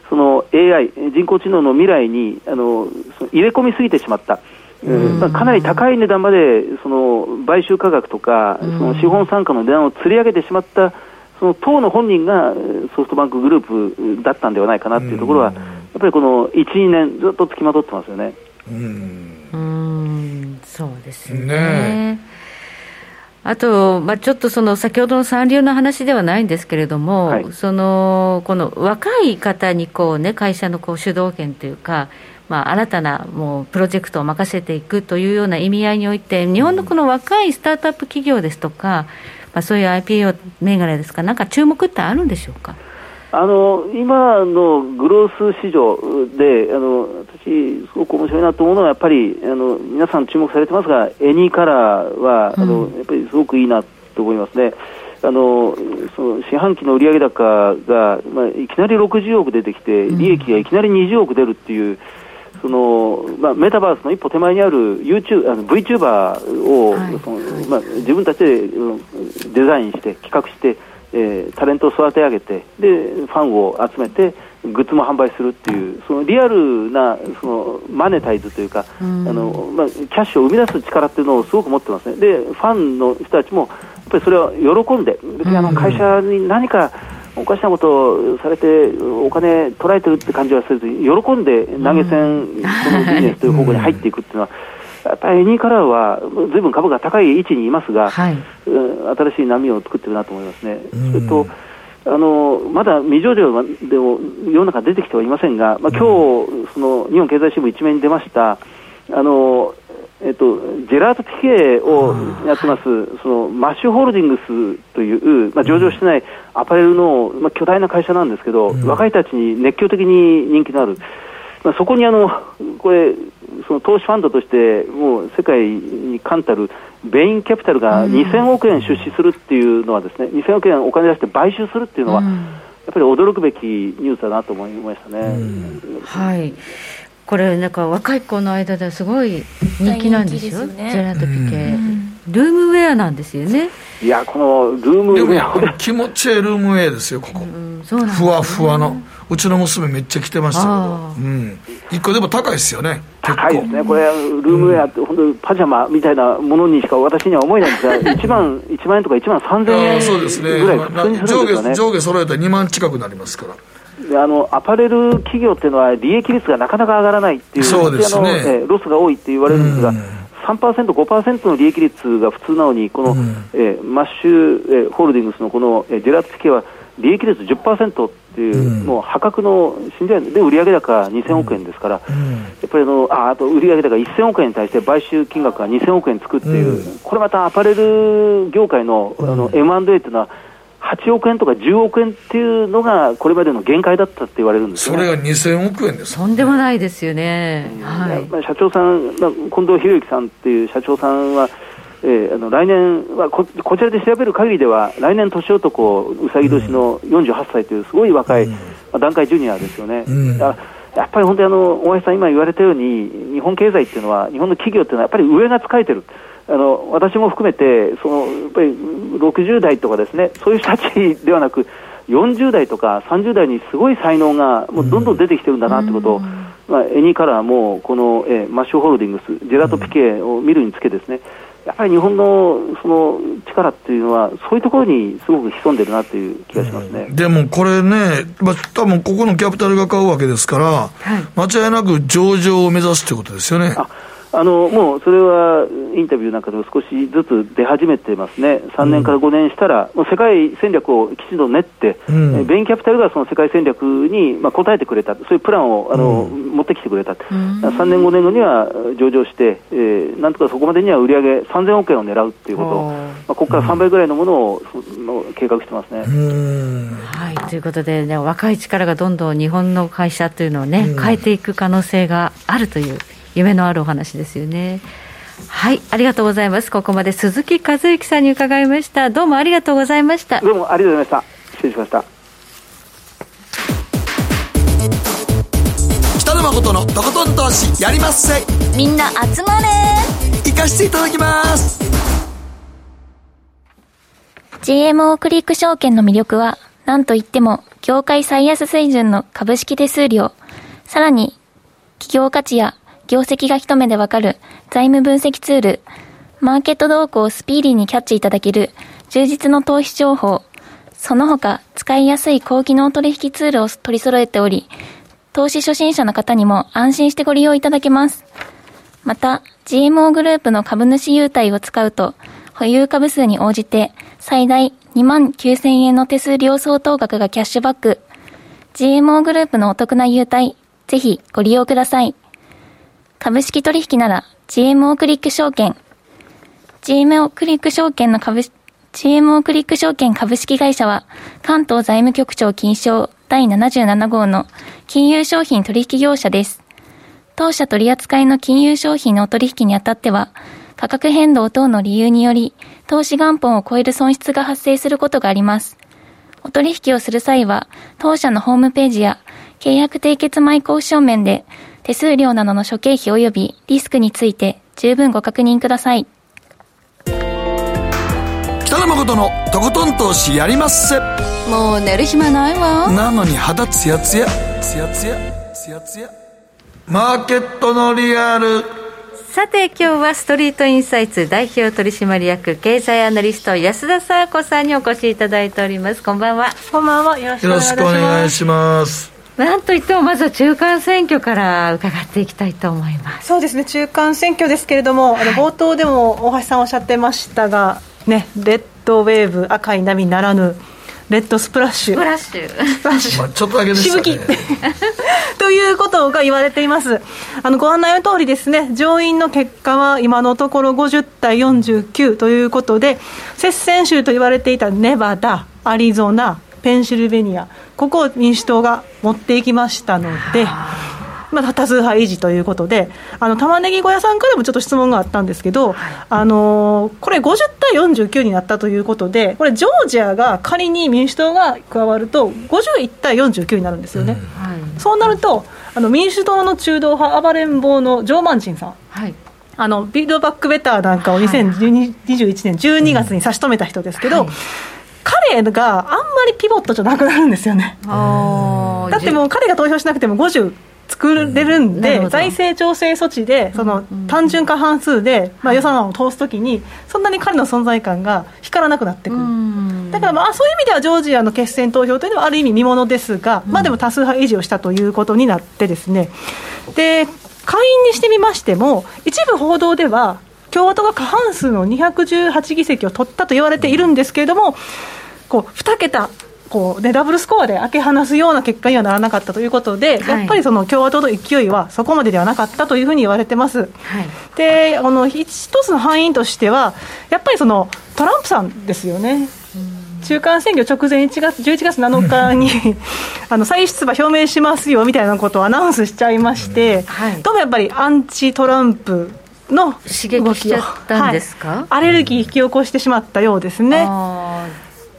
その AI、人工知能の未来にあの入れ込みすぎてしまった。まあ、かなり高い値段までその買収価格とか、その資本参加の値段を釣り上げてしまった、その党の本人がソフトバンクグループだったんではないかなというところは、やっぱりこの1、2年、ずっとつきまとってますよね。うん。そうですね。ねあと、まあ、ちょっとその先ほどの三流の話ではないんですけれども、はい、そのこの若い方にこう、ね、会社のこう主導権というか、まあ、新たなもうプロジェクトを任せていくというような意味合いにおいて、日本のこの若いスタートアップ企業ですとか、まあ、そういう IPO 銘柄ですか、なんか注目ってあるんでしょうか？あの今のグロース市場であの私、すごく面白いなと思うのはやっぱりあの皆さん注目されてますがエニーカラーは、あのやっぱりすごくいいなと思いますね。あのその四半期の売上高が、まあ、いきなり60億出てきて、利益がいきなり20億出るっていう、そのまあ、メタバースの一歩手前にある YouTube あの VTuber を、はい、そのまあ、自分たちでデザインして、企画して、えー、タレントを育て上げてで、ファンを集めて、グッズも販売するっていう、そのリアルなそのマネタイズというか、うん、あのまあ、キャッシュを生み出す力っていうのをすごく持ってますね、でファンの人たちも、やっぱりそれを喜んで、別にあの会社に何か、おかしなことをされて、お金取られてるって感じはせずに、喜んで投げ銭、このビジネスという方向に入っていくっていうのは、やっぱりエニーカラーは、ずいぶん株が高い位置にいますが、はい、新しい波を作ってるなと思いますね。それとあのまだ未上場でも世の中出てきてはいませんが、まあ今日その日本経済新聞一面に出ました、あのえっと、ジェラート・ピケをやってます、そのマッシュホールディングスという、まあ、上場してないアパレルの、まあ、巨大な会社なんですけど、うん、若いたちに熱狂的に人気のある、まあ、そこにあのこれその投資ファンドとしてもう世界に冠たるベインキャピタルが2000億円出資するっていうのはですね、2000億円お金出して買収するっていうのは、やっぱり驚くべきニュースだなと思いましたね。はいこれなんか若い子の間ではすごい人気なんですよ、すね、ジェラートピケ、うん、ルームウェアなんですよね。いやこのルームウェア。気持ちいいルームウェアですよここ、うん、そうなん、ね、ふわふわの。うちの娘めっちゃ着てましたけど、うん、1個でも高いですよね。高いですね。これルームウェアって本当にパジャマみたいなものにしか私には思えないんですが 1万1万円とか1万3000円ぐらい普通にするんですよね。上下揃えたら2万近くなりますからであのアパレル企業っていうのは利益率がなかなか上がらないっていうそうですね、えロスが多いって言われるんですが、うん、3%、5%の利益率が普通なのに、この、うん、えマッシュ、えホールディングスのこの、えジェラートピケは利益率10%っていう、うん、もう破格の信頼で売上高2000億円ですから、うん、やっぱりあのああと売上高1000億円に対して買収金額が2000億円つくっていう、うん、これまたアパレル業界のあの M&A っていうのは、8億円とか10億円っていうのが、これまでの限界だったって言われるんです、ね、それが2000億円です。とんでもないですよね、はい、社長さん、近藤博之さんっていう社長さんは、えー、あの来年はこ、こちらで調べる限りでは、来年年男、うさぎ年の48歳という、すごい若い、うん、まあ、団塊ジュニアですよね。うん。やっぱり本当にあの大橋さん、今言われたように、日本経済っていうのは、日本の企業っていうのは、やっぱり上が使えてる。あの私も含めてそのやっぱり60代とかですねそういう人たちではなく40代とか30代にすごい才能がもうどんどん出てきてるんだなってことを、うん、まあ、エニーカラーもこの、えー、マッシュホールディングスジェラートピケを見るにつけですねやっぱり日本のその力っていうのは、そういうところにすごく潜んでるなっていう気がしますね、うん、でもこれね、まあ多分ここのキャピタルが買うわけですから、はい、間違いなく上場を目指すということですよね。ああのもうそれはインタビューなんかでも少しずつ出始めてますね、3年から5年したら、もう世界戦略をきちんと練って、うん、ベインキャピタルがその世界戦略に、まあ、応えてくれた、そういうプランをあの、うん、持ってきてくれた、うん、3年、5年後には上場して、えー、なんとかそこまでには売り上げ3000億円を狙うっていうことを、まあ、ここから3倍ぐらいのものを計画してますね。はい、ということで、ね、若い力がどんどん日本の会社というのをね、変えていく可能性があるという夢のあるお話ですよね。はい、ありがとうございます。ここまで鈴木和之さんに伺いました。どうもありがとうございました。どうもありがとうございました。失礼しました。北野誠のとことん投資やりまっせ。みんな集まれ。行かしていただきます。GMO クリック証券の魅力は、何といっても、業界最安水準の株式手数料、さらに、企業価値や業績が一目でわかる財務分析ツール、マーケット動向をスピーディーにキャッチいただける充実の投資情報、その他使いやすい高機能取引ツールを取り揃えており、投資初心者の方にも安心してご利用いただけます。また、GMO グループの株主優待を使うと、保有株数に応じて最大2万9000円の手数料相当額がキャッシュバック。GMO グループのお得な優待、ぜひご利用ください。株式取引なら GMO クリック証券。GMO クリック証券の株、GMO クリック証券株式会社は関東財務局長金賞第77号の金融商品取引業者です。当社取扱いの金融商品のお取引にあたっては、価格変動等の理由により、投資元本を超える損失が発生することがあります。お取引をする際は、当社のホームページや契約締結前交渉面で手数料などの諸経費及びリスクについて十分ご確認ください。北野誠のとことん投資やりまっせ。もう寝る暇ないわ。なのに肌ツヤツヤ、ツヤツヤ、ツヤツヤ。マーケットのリアル。さて今日はストリートインサイツ代表取締役経済アナリスト安田沙子さんにお越しいただいておりますこんばんはこんばんはよろしくお願いしますなんといってもまずは中間選挙から伺っていきたいと思います。そうですね。中間選挙ですけれども、はい、あの冒頭でも大橋さんおっしゃってましたが、ね、 red wave 赤い波ならぬ red splash。splash。splash、まあ、ちょっとだけでし ぶき。ということが言われています。あのご案内の通りですね上院の結果は今のところ50対49ということで接戦州と言われていたネバダアリゾナペンシルベニア、ここを民主党が持っていきましたので、まあ、多数派維持ということで、あの玉ねぎ小屋さんからもちょっと質問があったんですけど、あのこれ、50対49になったということで、これ、ジョージアが仮に民主党が加わると、51対49になるんですよね。うん、そうなるとあの民主党の中道派、暴れん坊のジョー・マンチンさん、はい、あのビルドバックベターなんかを2021年12月に差し止めた人ですけど、はい彼があんまりピボットじゃなくなるんですよね。だってもう彼が投票しなくても50作れるんで、うん、財政調整措置で、その単純化半数で、まあ、予算案を通すときに、そんなに彼の存在感が光らなくなってくる、だからまあそういう意味では、ジョージアの決選投票というのはある意味見ものですが、まあ、でも多数派維持をしたということになってですね、で会員にしてみましても、一部報道では、共和党が過半数の218議席を取ったと言われているんですけれども、こう2桁こうね、ダブルスコアで開け放すような結果にはならなかったということで、はい、やっぱりその共和党の勢いはそこまでではなかったというふうに言われてます。はい、であの一つの敗因としては、やっぱりそのトランプさんですよね。中間選挙直前1月11月7日に あの再出馬表明しますよみたいなことをアナウンスしちゃいまして、はい、どうもやっぱりアンチトランプの刺激しちゃったんですか、はい、アレルギー引き起こしてしまったようですね。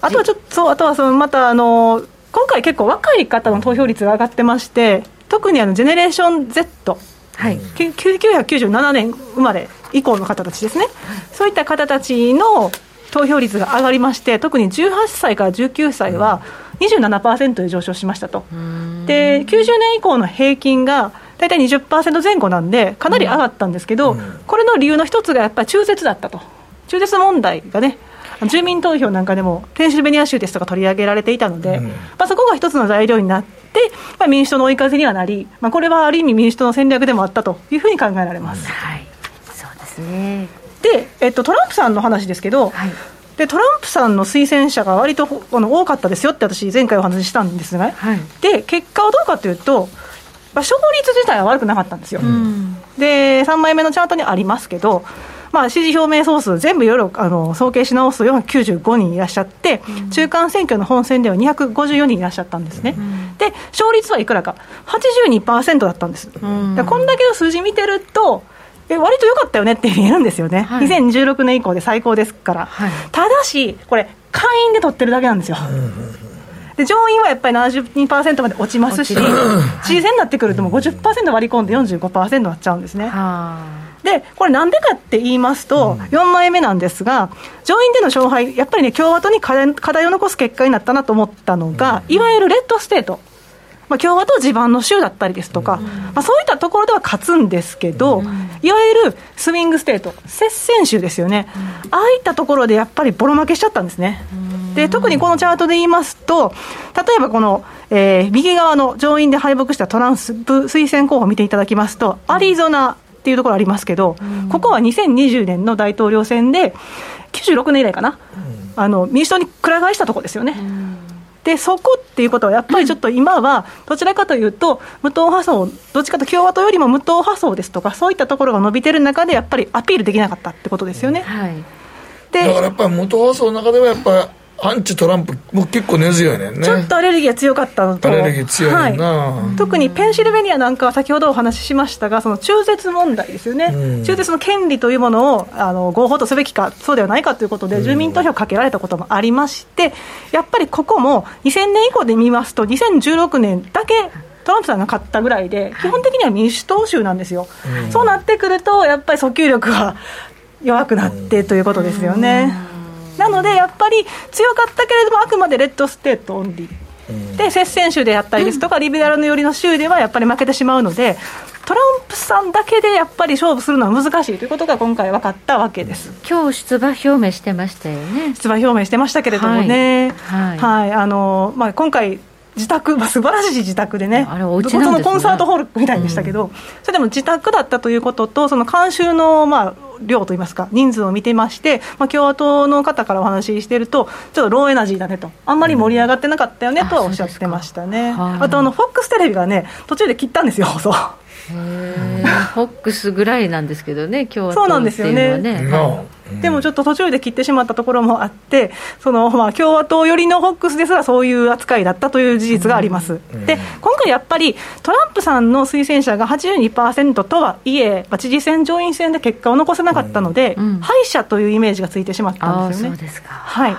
あとはちょっと、あとはそのまたあの、今回結構若い方の投票率が上がってまして、特にあのジェネレーション Z、はい、1997年生まれ以降の方たちですね、はい、そういった方たちの投票率が上がりまして、特に18歳から19歳は27%で上昇しましたと。で、90年以降の平均が大体20%前後なんで、かなり上がったんですけど、これの理由の一つがやっぱり中絶だったと。中絶問題がね、住民投票なんかでも、ペンシルベニア州ですとか取り上げられていたので、うん、まあ、そこが一つの材料になって、まあ、民主党の追い風にはなり、まあ、これはある意味、民主党の戦略でもあったというふうに考えられます。はい、そうですね。で、えっと、トランプさんの話ですけど、はい。でトランプさんの推薦者が割とあの多かったですよって私、前回お話ししたんですが、はい、で結果はどうかというと、まあ、勝率自体は悪くなかったんですよ、うん、で3枚目のチャートにありますけど、まあ、支持表明総数、全部いろいろあの総計し直すと495人いらっしゃって、うん、中間選挙の本選では254人いらっしゃったんですね、うん、で勝率はいくらか、82%だったんです、うん、こんだけの数字見てると、え割と良かったよねって言えるんですよね、はい、2016年以降で最高ですから、はい、ただし、これ、会員で取ってるだけなんですよ。で上院はやっぱり72%まで落ちますし、知事選になってくるともう50%割り込んで45%になっちゃうんですね。でこれ、なんでかって言いますと、4枚目なんですが、上院での勝敗、やっぱりね、共和党に課題を残す結果になったなと思ったのが、いわゆる red state。まあ、共和党地盤の州だったりですとか、まあ、そういったところでは勝つんですけど、いわゆる swing state、接戦州ですよね、ああいったところでやっぱりボロ負けしちゃったんですね。で特にこのチャートで言いますと、例えばこの、えー、右側の上院で敗北したトランプ推薦候補を見ていただきますと、アリゾナっていうところありますけど、ここは2020年の大統領選で、96年以来かな、あの民主党にくら替えしたところですよね。でそこっていうことは、やっぱりちょっと今は、どちらかというと、無党派層、どっちかと共和党よりも無党派層ですとか、そういったところが伸びてる中で、やっぱりアピールできなかったってことですよね。はい、でだからやっぱり無党派層の中では、やっぱりアンチトランプも結構根強いね。んねちょっとアレルギーが強かったのと。アレルギー強いな、はい、特にペンシルベニアなんかは先ほどお話ししましたがその中絶問題ですよね、うん、中絶の権利というものをあの合法とすべきかそうではないかということで住民投票をかけられたこともありまして、やっぱりここも2000年以降で見ますと2016年だけトランプさんが勝ったぐらいで、基本的には民主党州なんですよ、うん、そうなってくると、やっぱり訴求力が弱くなってということですよね。うんなので、やっぱり強かったけれども、あくまで red state only。で接戦州であったりですとか、リベラルの寄りの州ではやっぱり負けてしまうので、トランプさんだけでやっぱり勝負するのは難しいということが今回分かったわけです。今日出馬表明してましたよね。出馬表明してましたけれどもね、はい、はい。はい、あのまあ、今回、自宅、まあ、素晴らしい自宅でね、あれお家なん、ね、コンサートホールみたいでしたけど、うん、それでも自宅だったということと、その観衆の、まあ、量といいますか、人数を見てまして、まあ、共和党の方からお話ししていると、ちょっとローエナジーだねと、あんまり盛り上がってなかったよねとはおっしゃってましたね。ああとあの、フォックステレビがね、途中で切ったんですよ、放送。フォックスぐらいなんですけどね、今日は、そうなんですよね。でもちょっと途中で切ってしまったところもあって、そのまあ共和党寄りのフォックスですらそういう扱いだったという事実があります。で、今回やっぱりトランプさんの推薦者が82%とはいえ、知事選、上院選で結果を残せなかったので、敗者というイメージがついてしまったんですよね。はい。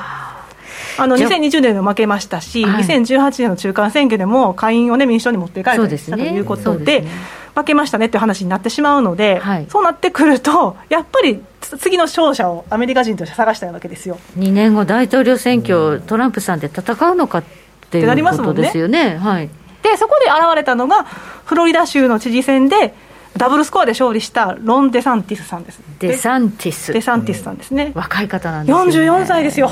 あの2020年で負けましたし、2018年の中間選挙でも下院を、ね、民主党に持っていかれたということで、負けましたねっていう話になってしまうので、はい、そうなってくると、やっぱり次の勝者をアメリカ人として探したいわけですよ2年後、大統領選挙、トランプさんで戦うのかっていうことですよね。はい、でそこで現れたのが、フロリダ州の知事選で、ダブルスコアで勝利したロン・デサンティスさんです。デサンティス。デサンティスさんですね。若い方なんですよ、ね。44歳ですよ。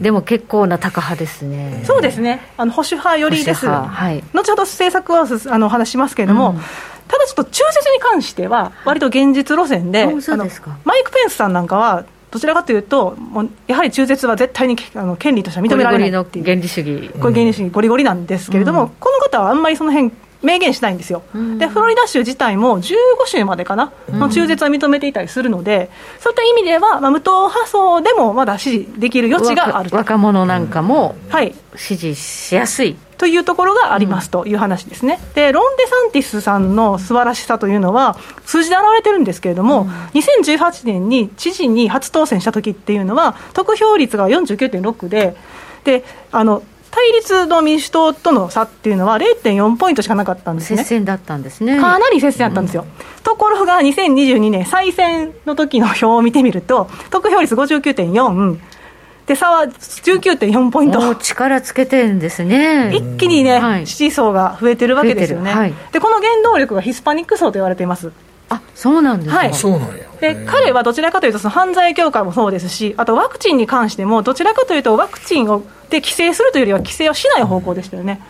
でも結構な高派ですね。そうですね。あの保守派寄りです。はい。後ほど政策はあの話しますけれども、うんただちょっと中絶に関しては、割と現実路線で、あのマイク・ペンスさんなんかは、どちらかというと、もうやはり中絶は絶対にあの権利としては認められないっていう、原理主義、これ原理主義、ゴリゴリなんですけれども、うん、この方はあんまりその辺明言しないんですよ、うん、でフロリダ州自体も15州までかな、の中絶は認めていたりするので、そういった意味では、まあ、無党派層でもまだ支持できる余地がある若者なんかも支持しやすい。というところがありますという話ですね。で、ロン・デサンティスさんの素晴らしさというのは、数字で表れてるんですけれども、うん、2018年に知事に初当選した時っていうのは、得票率が49.6で、で、あの、対立の民主党との差っていうのは0.4ポイントしかなかったんですね。接戦だったんですね。かなり接戦だったんですよ。うん、ところが2022年再選の時の表を見てみると、得票率59.4、で差は19.4ポイント。力つけてるんですね。一気にね、はい、支持層が増えてるわけですよね、はい、でこの原動力がヒスパニック層と言われていますあそうなんですはい、そうなんや。で彼はどちらかというとその犯罪強化もそうですしあとワクチンに関してもどちらかというとワクチンをで規制するというよりは規制をしない方向でしたよね、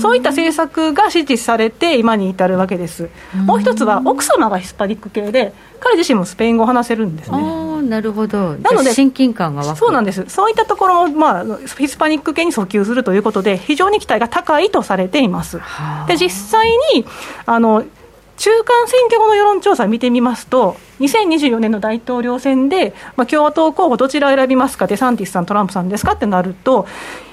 そういった政策が支持されて今に至るわけです。もう一つは奥様がヒスパニック系で彼自身もスペイン語を話せるんですね。なるほど。なので親近感がそうなんです。そういったところも、まあ、ヒスパニック系に訴求するということで非常に期待が高いとされています。で実際にあの中間選挙後の世論調査見てみますと、2024年の大統領選で、まあ、共和党候補、どちらを選びますか、デサンティスさん、トランプさんですか？ってなると、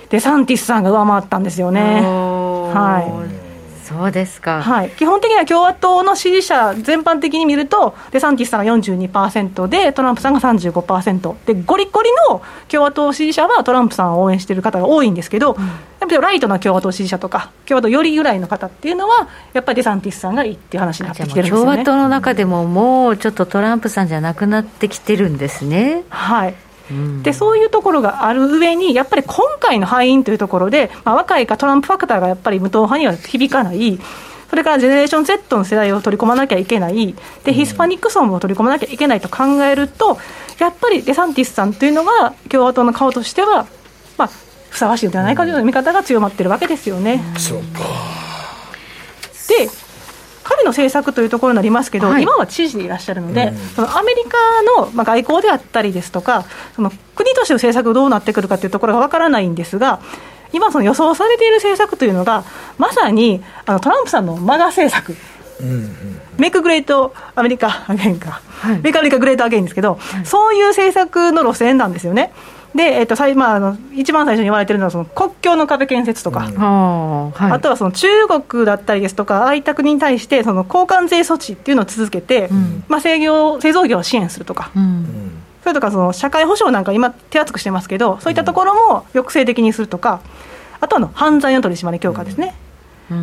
デサンティスさんが上回ったんですよね。はいそうですか、はい、基本的には共和党の支持者全般的に見ると、デサンティスさんが42%で、トランプさんが35%、でゴリゴリの共和党支持者はトランプさんを応援している方が多いんですけど、うん、やっぱりライトな共和党支持者とか、共和党よりぐらいの方っていうのは、やっぱりデサンティスさんがいいっていう話になってきてるんですよ、ね、共和党の中でも、もうちょっとトランプさんじゃなくなってきてるんですね。はいでそういうところがある上に、やっぱり今回の敗因というところで、まあ、若いかトランプファクターがやっぱり無党派には響かない、それからジェネレーション Z の世代を取り込まなきゃいけない、でヒスパニック層も取り込まなきゃいけないと考えると、やっぱりデサンティスさんというのが、共和党の顔としては、まあ、ふさわしいのではないかという見方が強まっているわけですよね。そうか。で彼の政策というところになりますけど、はい、今は知事でいらっしゃるので、うん、そのアメリカの、まあ、外交であったりですとか、その国としての政策どうなってくるかというところがわからないんですが、今、その予想されている政策というのが、まさにあのトランプさんの MAGA 政策。うんうん、 make great America again か、はい、 make America great again ですけど、はい、そういう政策の路線なんですよね。で、えっとまあ、あの一番最初に言われているのはその国境の壁建設とか、うん。はい、あとはその中国だったりですとか、ああいった国に対してその高関税措置っていうのを続けて、うん、まあ、製業製造業を支援するとか。うん。それとかその社会保障なんか今、手厚くしてますけど、そういったところも抑制的にするとか、あとはの犯罪の取り締まり強化ですね。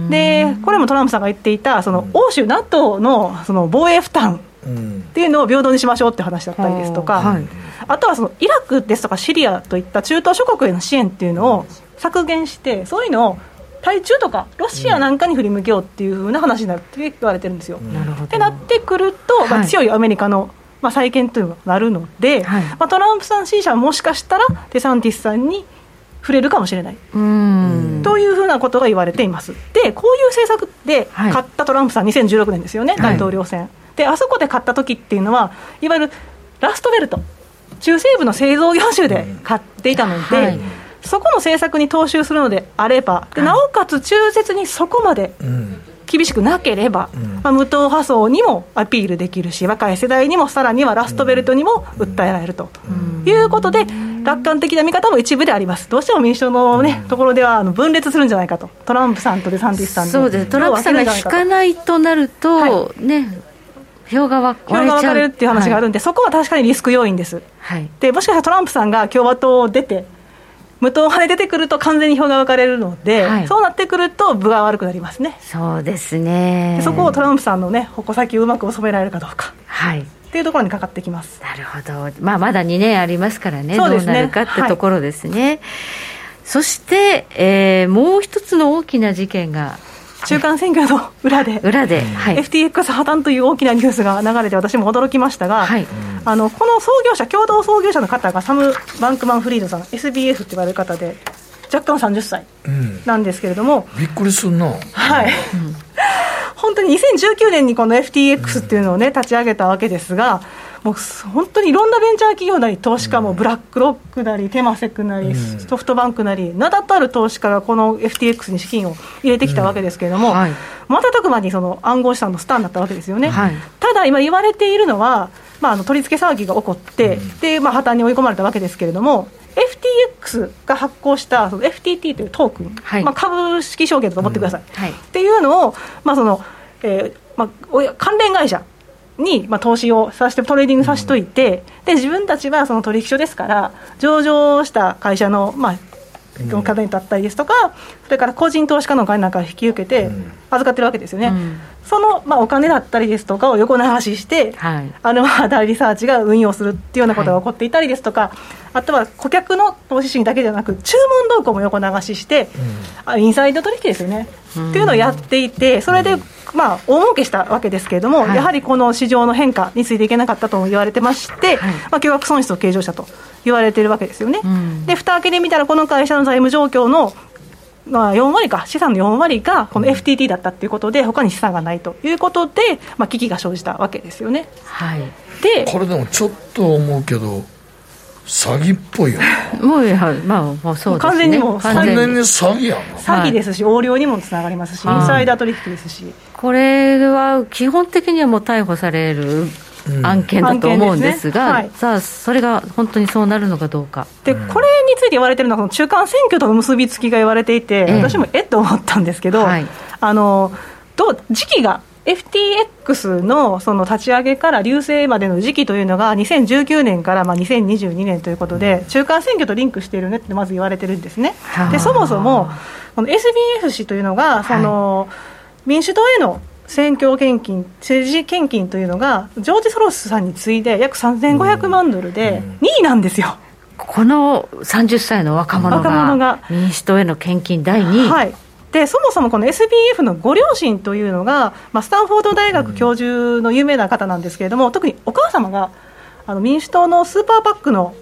でこれもトランプさんが言っていたその欧州 NATO のその防衛負担っていうのを平等にしましょうって話だったりですとか、はい、あとはそのイラクですとかシリアといった中東諸国への支援っていうのを削減してそういうのを対中とかロシアなんかに振り向けようっていうふうな話になって言われてるんですよ。ってなってくると、まあ、強いアメリカの、まあ、再建というのがなるので、はい、まあ、トランプさん支持者はもしかしたらデサンティスさんに触れるかもしれない。というふうなことが言われています。で、こういう政策で勝ったトランプさん、2016年ですよね、大統領選。で、あそこで勝った時っていうのは、いわゆるラストベルト、中西部の製造業種で買っていたので、はい、そこの政策に踏襲するのであれば、でなおかつ中絶にそこまで厳しくなければ、うん、まあ、無党派層にもアピールできるし、若い世代にも、さらにはラストベルトにも訴えられるということで、楽観的な見方も一部であります、どうしても民主党の、ね、ところではあの分裂するんじゃないかと、トランプさんとデサンティスさんそうです。トランプさんが引かないとなると、はい、ね、票が分かれるっていう話があるんで、はい、そこは確かにリスク要因です、はい、でもしかしたらトランプさんが共和党を出て、無党派で出てくると完全に票が分かれるので、はい、そうなってくると分が悪くなりますね。そうですね。そこをトランプさんのね矛先をうまく収められるかどうか。はい。っていうところにかかってきます。なるほど、まあ、まだ2年ありますからね、ね。どうなるかってところですね。はい、そして、えー、もう一つの大きな事件が中間選挙の裏で、裏で、はい、FTX 破綻という大きなニュースが流れて、私も驚きましたが、はい、あのこの創業者、共同創業者の方がサム・バンクマン・フリードさん、SBF って言われる方で、若干30歳なんですけれども、うん、びっくりすんな。はい、うん。本当に2019年にこの FTX っていうのをね、立ち上げたわけですが、もう本当にいろんなベンチャー企業なり、投資家もブラックロックなり、テマセクなり、ソフトバンクなり、名だたる投資家がこの FTX に資金を入れてきたわけですけれども、はい、瞬く間にその暗号資産のスターになったわけですよね。はい、ただ、今言われているのは、まあ、あの取り付け騒ぎが起こって、でまあ、破綻に追い込まれたわけですけれども、FTX が発行したその FTT というトークン、はい、まあ、株式証券だと思ってください、うん。はい、っていうのを、まあそのえーまあ、関連会社に、まあ、投資をさせて、トレーディングさせといて、うん、で自分たちはその取引所ですから、上場した会社の、まあ、課題だったりですとか、それから個人投資家のお金なんかを引き受けて預かってるわけですよね、うん、その、まあ、お金だったりですとかを横流しして、はい、あのアラメダリサーチが運用するっていうようなことが起こっていたりですとか、はい、あとは顧客の投資資金だけではなく、注文動向も横流しして、うん、インサイド取引ですよね、うん、っていうのをやっていて、それで、まあ、大儲けしたわけですけれども、はい、やはりこの市場の変化についていけなかったとも言われてまして、まあ、巨額損失を計上したと言われてるわけですよね。で蓋開けてみたらこの会社の財務状況のまあ、4割か、資産の4割がこの FTT だったということで、他に資産がないということで、まあ、危機が生じたわけですよね。はい、でこれでもちょっと思うけど、詐欺っぽいよもうやまあもうそうですね。完全にもう完全に。詐欺やん。詐欺ですし、横領にもつながりますし、インサイダー取引ですし、これは基本的にはもう逮捕される案件だと思うんですが、うん案件ですさあ、それが本当にそうなるのかどうか。でこれについて言われてるのは、その中間選挙との結びつきが言われていて、ええ私もえっと思ったんですけど、はい。あのどう時期が、FTX のその立ち上げから流星までの時期というのが、2019年からまあ2022年ということで、中間選挙とリンクしているねってまず言われてるんですね。でそもそもこの SBF 氏というのが、その民主党への選挙献金、政治献金というのが、ジョージ・ソロスさんに次いで約3500万ドルで2位なんですよ。この30歳の若者が民主党への献金第2位、はい。でそもそもこの SBF のご両親というのが、まあ、スタンフォード大学教授の有名な方なんですけれども、特にお母様があの民主党のスーパーパックの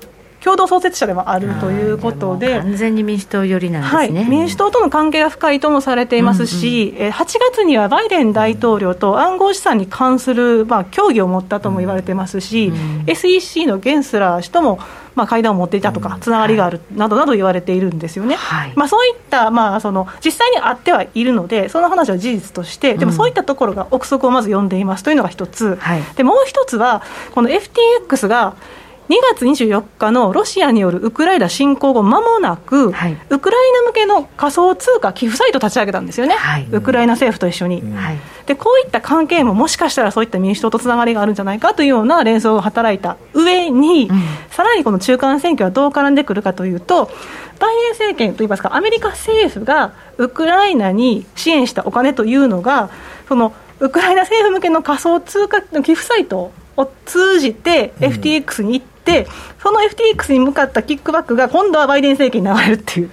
共同創設者でもあるということで。完全に民主党寄りなんはい、ですね。民主党との関係が深いともされていますし、えー8月にはバイデン大統領と暗号資産に関する、まあ、協議を持ったとも言われてますし、SEC のゲンスラー氏とも、まあ、会談を持っていたとか、つながりがあるなどなど言われているんですよね。まあ、そういった、まあ、その実際にあってはいるので、その話は事実として、でもそういったところが憶測をまず読んでいますというのが一つ、でもう一つは、この FTX が2月24日のロシアによるウクライナ侵攻後間もなく、ウクライナ向けの仮想通貨寄付サイトを立ち上げたんですよね、ウクライナ政府と一緒に。でこういった関係ももしかしたらそういった民主党とつながりがあるんじゃないかというような連想が働いた上に、さらにこの中間選挙はどう絡んでくるかというと、バイデン政権といいますか、アメリカ政府がウクライナに支援したお金というのが、そのウクライナ政府向けの仮想通貨の寄付サイトを通じて FTX に行って、その FTX に向かったキックバックが今度はバイデン政権に流れるっていう。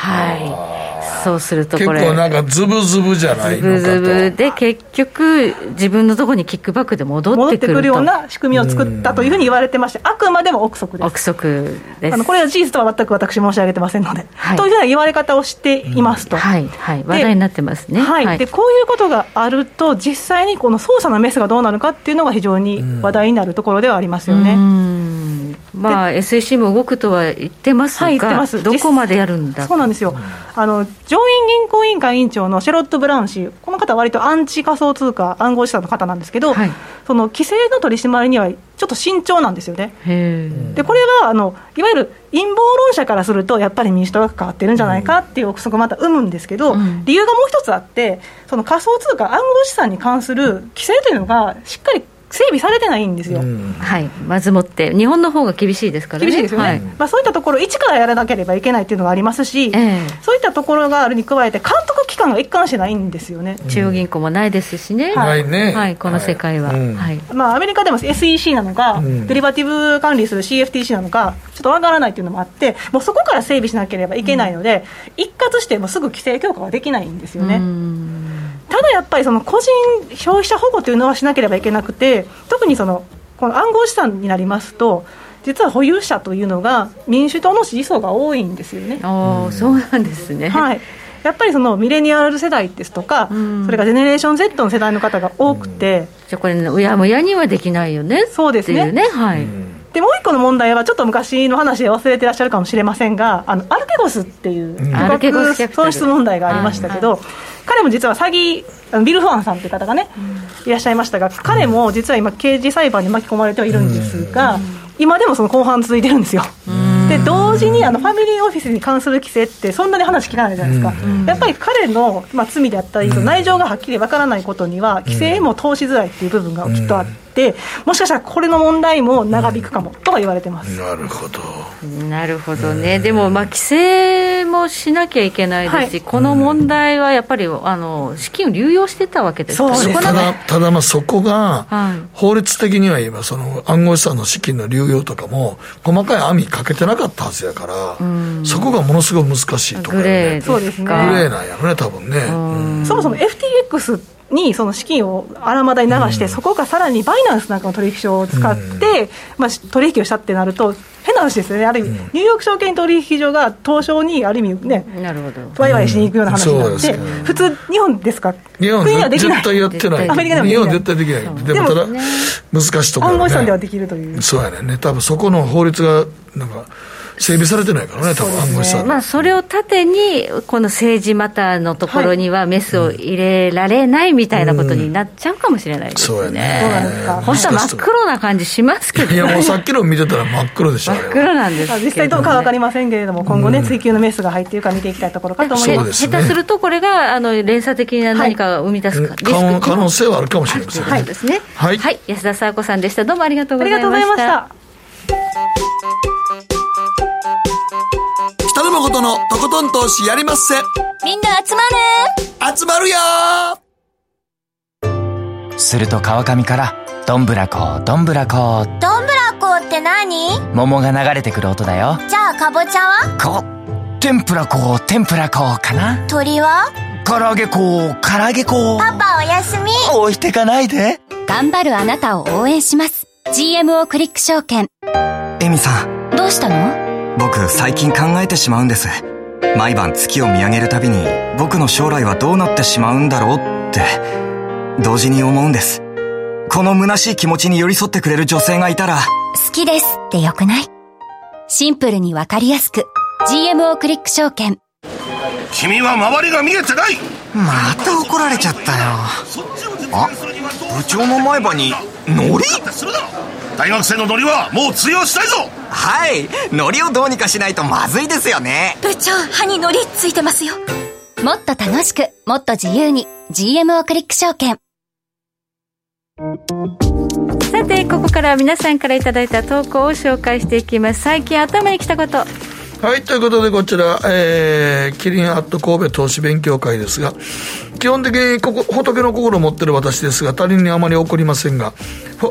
はい、そうするとこれ、結構なんかズブズブじゃないのかと。ズブズブで結局、自分のところにキックバックで戻戻ってくると。くるような仕組みを作ったというふうに言われてまして、あくまでも憶測です。憶測です。あのこれは事実とは全く私申し上げてませんので、というふうな言われ方をしていますと。はい、はい、話題になってますね。はい。でこういうことがあると、実際にこの捜査のメスがどうなるかっていうのが非常に話題になるところではありますよね。まあ、SEC も動くとは言ってますが、はい言ってます。どこまでやるんだ？そうなんですよ、あの上院銀行委員会委員長のシェロット・ブラウン氏、この方は割とアンチ仮想通貨、暗号資産の方なんですけど、その規制の取り締まりにはちょっと慎重なんですよね。でこれはあのいわゆる陰謀論者からすると、やっぱり民主党が関わってるんじゃないかっていう憶測をまた生むんですけど、理由がもう一つあって、その仮想通貨、暗号資産に関する規制というのが、しっかり整備されてないんですよ。はい、まずもって、日本の方が厳しいですからね。厳しいですよね、はい。まあ、そういったところ、一からやらなければいけないっていうのがありますし、そういったところがあるに加えて、監督機関が一貫してないんですよね。中央銀行もないですしね、ないね。はい、この世界は。はい。まあ、アメリカでも SEC なのか、デリバティブ管理する CFTC なのか、ちょっとわからないっていうのもあって、もうそこから整備しなければいけないので、一括してもうすぐ規制強化ができないんですよね。ただやっぱりその個人消費者保護というのはしなければいけなくて、特にそのこの暗号資産になりますと、実は保有者というのが民主党の支持層が多いんですよね。ああ、そうなんですね。はいやっぱりそのミレニアル世代ですとか、それからジェネレーション Z の世代の方が多くて、じゃあこれ、うやむやにはできないよねそうですねっていうね、はい。でもう一個の問題は、ちょっと昔の話で忘れてらっしゃるかもしれませんが、あのアルケゴスっていう巨額損失問題がありましたけど、彼も実は詐欺、ビル・ファンさんという方がね、いらっしゃいましたが、彼も実は今、刑事裁判に巻き込まれてはいるんですが、今でもその後半続いてるんですよ。で同時にあのファミリーオフィスに関する規制ってそんなに話聞かないじゃないですか、やっぱり彼の、まあ、罪であったり、その内情がはっきりわからないことには規制も通しづらいっていう部分がきっとあって、もしかしたらこれの問題も長引くかもとは言われてます。なるほど。なるほどね、でも、まあ、規制もしなきゃいけないですし、はい。この問題はやっぱりあの資金を流用してたわけですか？らそただただまあそこがはい。法律的には言えばその暗号資産の資金の流用とかも細かい網かけてなかったはずやからそこがものすごい難しいところグレーですか？そうですね。グレーなんやろね多分ね。そもそも FTX にその資金を荒まだに流して、そこがさらにバイナンスなんかの取引所を使って、まあ、取引をしたってなると、変なな話ですよね、ある意味、うん、ニューヨーク証券取引所が東証にある意味ね、なるほど。ワイワイしに行くような話になって、うん、普通、日本ですか、日本は絶対やってない、アメリカでも日本は絶対できない、でもただ、難しいところ、暗号資産ではできるという。そうやね、多分そこの法律がなんか整備されてないからね、多分暗号資産、まあ、それを盾に、この政治マターのところにはメスを入れられないみたいなことになっちゃうかもしれないですね。そうやね。どうなんですか。本当は真っ黒な感じしますけど、ね、いや、もうさっきの見てたら真っ黒でした真っ黒なんです実際どうか分かりませんけれども、今後ね、追及のメスが入っているか見ていきたいところかと思います。すね、下手すると、これがあの連鎖的な何かを生み出すか、はい、可能性はあるかもしれませんね。はい、ですね。はい、はい、安田沙子さんでした。どうもありがとうございました。ありがとうございました。北野誠のとことん投資やりまっせ。みんな集まる集まるよすると川上から、どんぶらこ、どんぶらこ。どんぶらこって何？桃が流れてくる音だよ。じゃあかぼちゃは？こ、天ぷらこ、天ぷらこかな？鳥は？唐揚げこ、唐揚げこ。パパおやすみ。置いてかないで。頑張るあなたを応援します。GMO クリック証券。エミさん。どうしたの？僕最近考えてしまうんです。毎晩月を見上げるたびに僕の将来はどうなってしまうんだろうって同時に思うんです。この虚しい気持ちに寄り添ってくれる女性がいたら好きですってよくない？シンプルにわかりやすく GMO クリック証券。君は周りが見えてない！また怒られちゃったよ。あ部長の前歯にノリ大学生のノリはもう通用したいぞ。はい。ノリをどうにかしないとまずいですよね。部長歯にノリついてますよ。もっと楽しくもっと自由に GMO クリック証券。さてここからは皆さんからいただいた投稿を紹介していきます。最近頭にきたことはい、ということでこちら、えー、キリンアット神戸投資勉強会ですが、基本的にここ仏の心を持ってる私ですが、他人にあまり怒りませんが、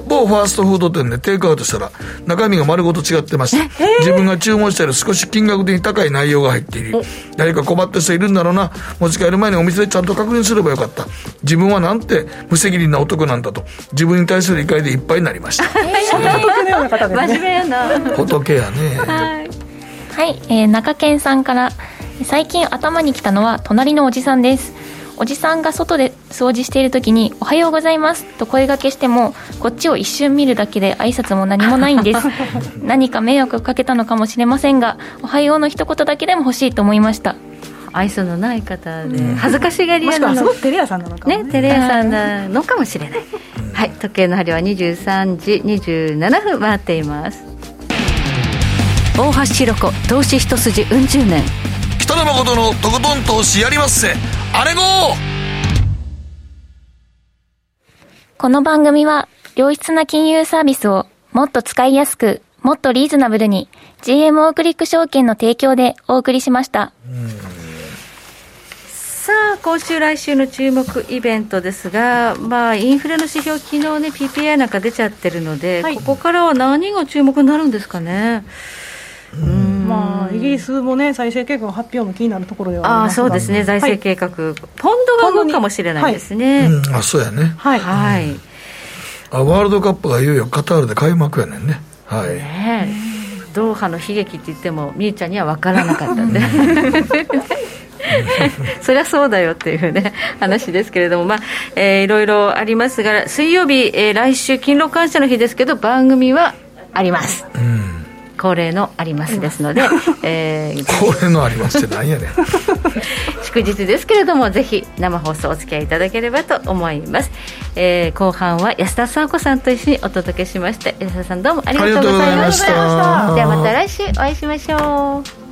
某ファーストフード店でテイクアウトしたら、中身が丸ごと違ってました。自分が注文したより少し金額的に高い内容が入っている。誰か困った人いるんだろうな。持ち帰る前にお店でちゃんと確認すればよかった。自分はなんて無責任な男なんだと、自分に対する怒りでいっぱいになりました。そん な仏のような方ですね。真面目やな。仏やね。はいはい、えー、中堅さんから最近頭にきたのは隣のおじさんです。おじさんが外で掃除している時に「おはようございます」と声がけしてもこっちを一瞬見るだけで挨拶も何もないんです。何か迷惑をかけたのかもしれませんが「おはよう」の一言だけでも欲しいと思いました。愛想のない方で恥ずかしがり屋なのすごくテレ屋さんなのかね。テレ屋さんなのかもしれない。はい時計の針は23時27分回っています大橋ひろ子投資一筋うん十年。北野誠のとことん投資やりまっせ。あれごこの番組は良質な金融サービスをもっと使いやすくもっとリーズナブルに GMO クリック証券の提供でお送りしました。さあ今週来週の注目イベントですが、まあ、インフレの指標昨日ね PPI なんか出ちゃってるので、はい、ここからは何が注目になるんですかね？まあ、イギリスもね、財政計画発表も気になるところではああそうですね、財政計画、はい、ポンドが動くかもしれないですね。はい。うん、あそうやね。はい、はい、あワールドカップがいよいよカタールで開幕やねんね。はい、ねドーハの悲劇って言っても、みゆちゃんには分からなかったんで。そりゃそうだよっていうね話ですけれども、まあえー、いろいろありますが水曜日、えー、来週勤労感謝の日ですけど番組はあります。うん恒例のありますですので、えー、恒例のありますって何やねん。祝日ですけれどもぜひ生放送お付き合いいただければと思います、えー、後半は安田沙子さんと一緒にお届けしました安田さんどうもありがとうございました。ではまた来週お会いしましょう